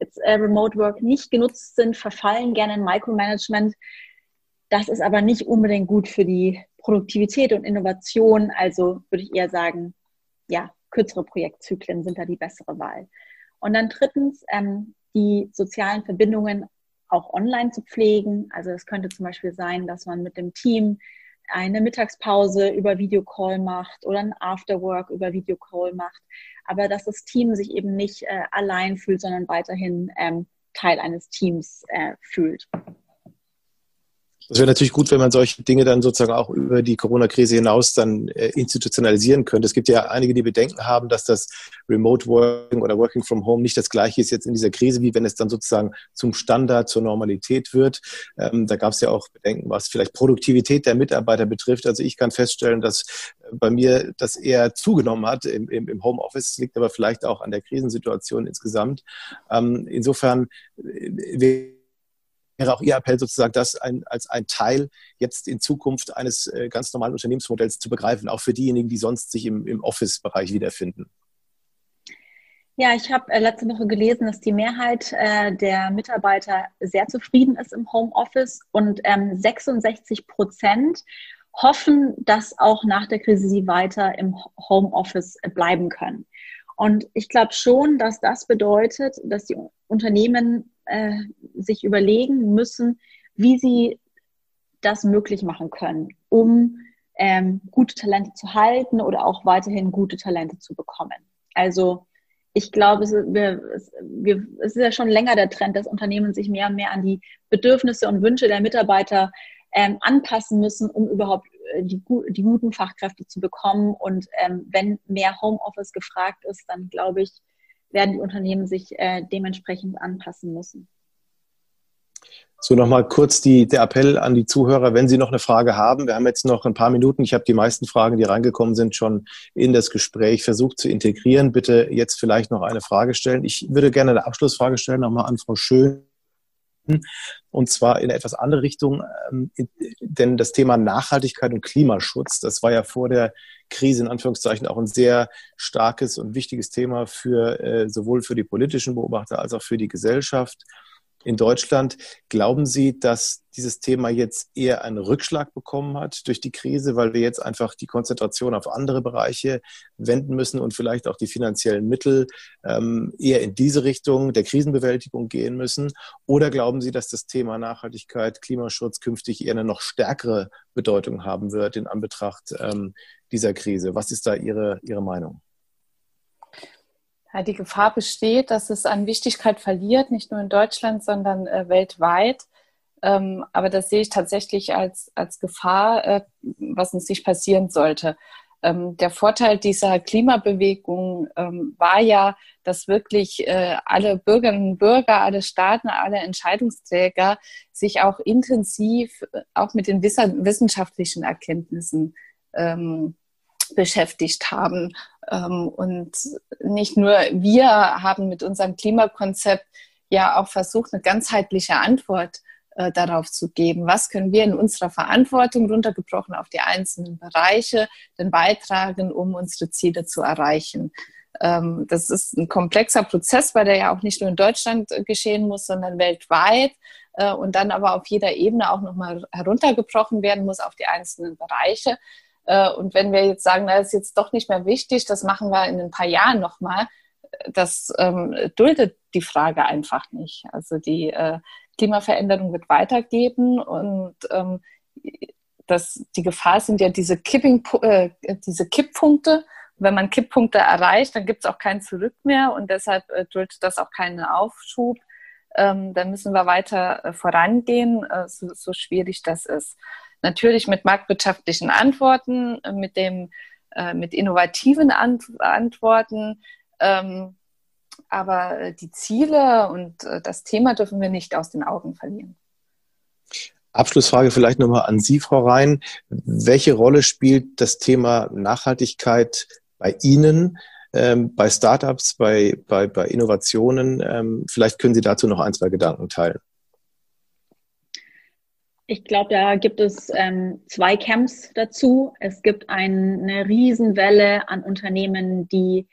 jetzt äh, Remote Work nicht genutzt sind, verfallen gerne in Micromanagement. Das ist aber nicht unbedingt gut für die Produktivität und Innovation. Also würde ich eher sagen, ja, kürzere Projektzyklen sind da die bessere Wahl. Und dann drittens, ähm, die sozialen Verbindungen auch online zu pflegen. Also es könnte zum Beispiel sein, dass man mit dem Team eine Mittagspause über Videocall macht oder ein Afterwork über Videocall macht, aber dass das Team sich eben nicht äh, allein fühlt, sondern weiterhin ähm, Teil eines Teams äh, fühlt. Das wäre natürlich gut, wenn man solche Dinge dann sozusagen auch über die Corona-Krise hinaus dann äh, institutionalisieren könnte. Es gibt ja einige, die Bedenken haben, dass das Remote Working oder Working from Home nicht das gleiche ist jetzt in dieser Krise, wie wenn es dann sozusagen zum Standard, zur Normalität wird. Ähm, da gab es ja auch Bedenken, was vielleicht Produktivität der Mitarbeiter betrifft. Also ich kann feststellen, dass äh, bei mir das eher zugenommen hat im, im, im Homeoffice, liegt aber vielleicht auch an der Krisensituation insgesamt. Ähm, insofern äh, wäre auch Ihr Appell sozusagen, das ein, als ein Teil jetzt in Zukunft eines äh, ganz normalen Unternehmensmodells zu begreifen, auch für diejenigen, die sonst sich im, im Office-Bereich wiederfinden? Ja, ich habe äh, letzte Woche gelesen, dass die Mehrheit äh, der Mitarbeiter sehr zufrieden ist im Homeoffice und ähm, 66 Prozent hoffen, dass auch nach der Krise sie weiter im Homeoffice bleiben können. Und ich glaube schon, dass das bedeutet, dass die Unternehmen äh, sich überlegen müssen, wie sie das möglich machen können, um ähm, gute Talente zu halten oder auch weiterhin gute Talente zu bekommen. Also ich glaube, es, wir, es, wir, es ist ja schon länger der Trend, dass Unternehmen sich mehr und mehr an die Bedürfnisse und Wünsche der Mitarbeiter ähm, anpassen müssen, um überhaupt äh, die, die, guten Fachkräfte zu bekommen. Und ähm, wenn mehr Homeoffice gefragt ist, dann glaube ich, werden die Unternehmen sich äh, dementsprechend anpassen müssen. So, nochmal kurz die, der Appell an die Zuhörer, wenn Sie noch eine Frage haben. Wir haben jetzt noch ein paar Minuten. Ich habe die meisten Fragen, die reingekommen sind, schon in das Gespräch versucht zu integrieren. Bitte jetzt vielleicht noch eine Frage stellen. Ich würde gerne eine Abschlussfrage stellen, nochmal an Frau Schön. Und zwar in eine etwas andere Richtung, ähm, denn das Thema Nachhaltigkeit und Klimaschutz, das war ja vor der Krise in Anführungszeichen auch ein sehr starkes und wichtiges Thema für äh, sowohl für die politischen Beobachter als auch für die Gesellschaft in Deutschland. Glauben Sie, dass dieses Thema jetzt eher einen Rückschlag bekommen hat durch die Krise, weil wir jetzt einfach die Konzentration auf andere Bereiche wenden müssen und vielleicht auch die finanziellen Mittel ähm, eher in diese Richtung der Krisenbewältigung gehen müssen? Oder glauben Sie, dass das Thema Nachhaltigkeit, Klimaschutz künftig eher eine noch stärkere Bedeutung haben wird in Anbetracht ähm, dieser Krise? Was ist da Ihre, Ihre Meinung? Ja, die Gefahr besteht, dass es an Wichtigkeit verliert, nicht nur in Deutschland, sondern äh, weltweit. Ähm, aber das sehe ich tatsächlich als, als Gefahr, äh, was uns nicht passieren sollte. Ähm, der Vorteil dieser Klimabewegung ähm, war ja, dass wirklich äh, alle Bürgerinnen und Bürger, alle Staaten, alle Entscheidungsträger sich auch intensiv äh, auch mit den wissenschaftlichen Erkenntnissen ähm, beschäftigt haben. Ähm, und nicht nur wir haben mit unserem Klimakonzept ja auch versucht, eine ganzheitliche Antwort äh, darauf zu geben. Was können wir in unserer Verantwortung runtergebrochen auf die einzelnen Bereiche denn beitragen, um unsere Ziele zu erreichen? Ähm, das ist ein komplexer Prozess, weil der ja auch nicht nur in Deutschland äh, geschehen muss, sondern weltweit äh, und dann aber auf jeder Ebene auch nochmal heruntergebrochen werden muss auf die einzelnen Bereiche. Äh, und wenn wir jetzt sagen, das ist jetzt doch nicht mehr wichtig, das machen wir in ein paar Jahren nochmal, das ähm, duldet die Frage einfach nicht. Also die äh, Klimaveränderung wird weitergehen und ähm, das, die Gefahr sind ja diese, Kipping, äh, diese Kipppunkte. wenn man Kipppunkte erreicht, dann gibt es auch kein Zurück mehr und deshalb äh, duldet das auch keinen Aufschub. Ähm, dann müssen wir weiter äh, vorangehen, äh, so, so schwierig das ist. Natürlich mit marktwirtschaftlichen Antworten, äh, mit, dem, äh, mit innovativen Ant Antworten. Ähm, aber äh, die Ziele und das Thema dürfen wir nicht aus den Augen verlieren. Abschlussfrage vielleicht nochmal an Sie, Frau Rhein. Welche Rolle spielt das Thema Nachhaltigkeit bei Ihnen, ähm, bei Startups, bei, bei, bei Innovationen? Ähm, vielleicht können Sie dazu noch ein, zwei Gedanken teilen. Ich glaube, da gibt es ähm, zwei Camps dazu. Es gibt ein, eine Riesenwelle an Unternehmen, die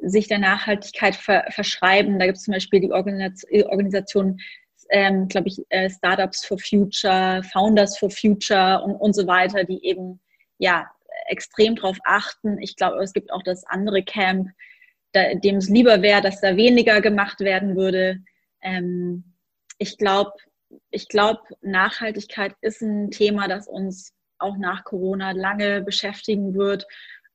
sich der Nachhaltigkeit ver verschreiben. Da gibt es zum Beispiel die Organisation, ähm, glaube ich, äh, Startups for Future, Founders for Future und, und so weiter, die eben ja extrem darauf achten. Ich glaube, es gibt auch das andere Camp, da, dem es lieber wäre, dass da weniger gemacht werden würde. Ähm, ich glaube, ich glaube, Nachhaltigkeit ist ein Thema, das uns auch nach Corona lange beschäftigen wird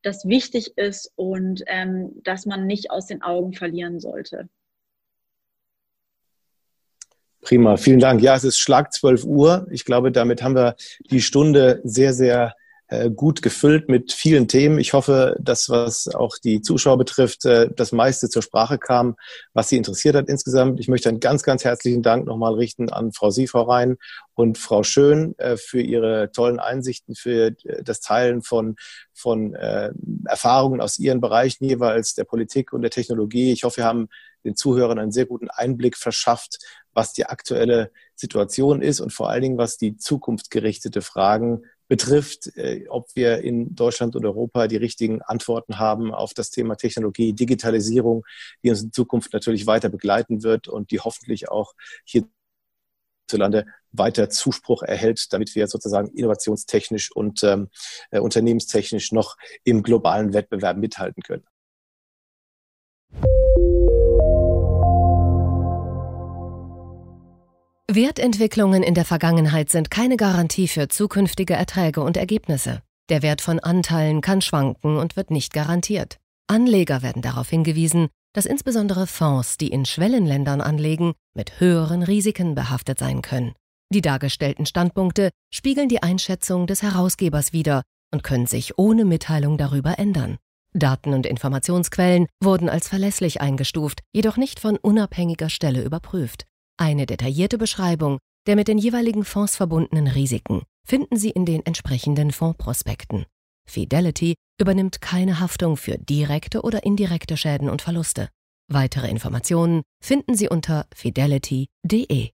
das wichtig ist und ähm, dass man nicht aus den Augen verlieren sollte. Prima, vielen Dank. Ja, es ist Schlag 12 Uhr. Ich glaube, damit haben wir die Stunde sehr, sehr gut gefüllt mit vielen Themen. Ich hoffe, dass was auch die Zuschauer betrifft, äh, das meiste zur Sprache kam, was Sie interessiert hat insgesamt. Ich möchte einen ganz, ganz herzlichen Dank nochmal richten an Frau Sie, Frau Rhein und Frau Schön äh, für ihre tollen Einsichten, für das Teilen von, von Erfahrungen aus ihren Bereichen jeweils der Politik und der Technologie. Ich hoffe, wir haben den Zuhörern einen sehr guten Einblick verschafft, was die aktuelle Situation ist und vor allen Dingen, was die zukunftsgerichtete Fragen betrifft, äh, ob wir in Deutschland und Europa die richtigen Antworten haben auf das Thema Technologie, Digitalisierung, die uns in Zukunft natürlich weiter begleiten wird und die hoffentlich auch hierzulande weiter Zuspruch erhält, damit wir sozusagen innovationstechnisch und ähm, äh, unternehmenstechnisch noch im globalen Wettbewerb mithalten können. Wertentwicklungen in der Vergangenheit sind keine Garantie für zukünftige Erträge und Ergebnisse. Der Wert von Anteilen kann schwanken und wird nicht garantiert. Anleger werden darauf hingewiesen, dass insbesondere Fonds, die in Schwellenländern anlegen, mit höheren Risiken behaftet sein können. Die dargestellten Standpunkte spiegeln die Einschätzung des Herausgebers wider und können sich ohne Mitteilung darüber ändern. Daten und Informationsquellen wurden als verlässlich eingestuft, jedoch nicht von unabhängiger Stelle überprüft. Eine detaillierte Beschreibung der mit den jeweiligen Fonds verbundenen Risiken finden Sie in den entsprechenden Fondsprospekten. Fidelity übernimmt keine Haftung für direkte oder indirekte Schäden und Verluste. Weitere Informationen finden Sie unter fidelity.de.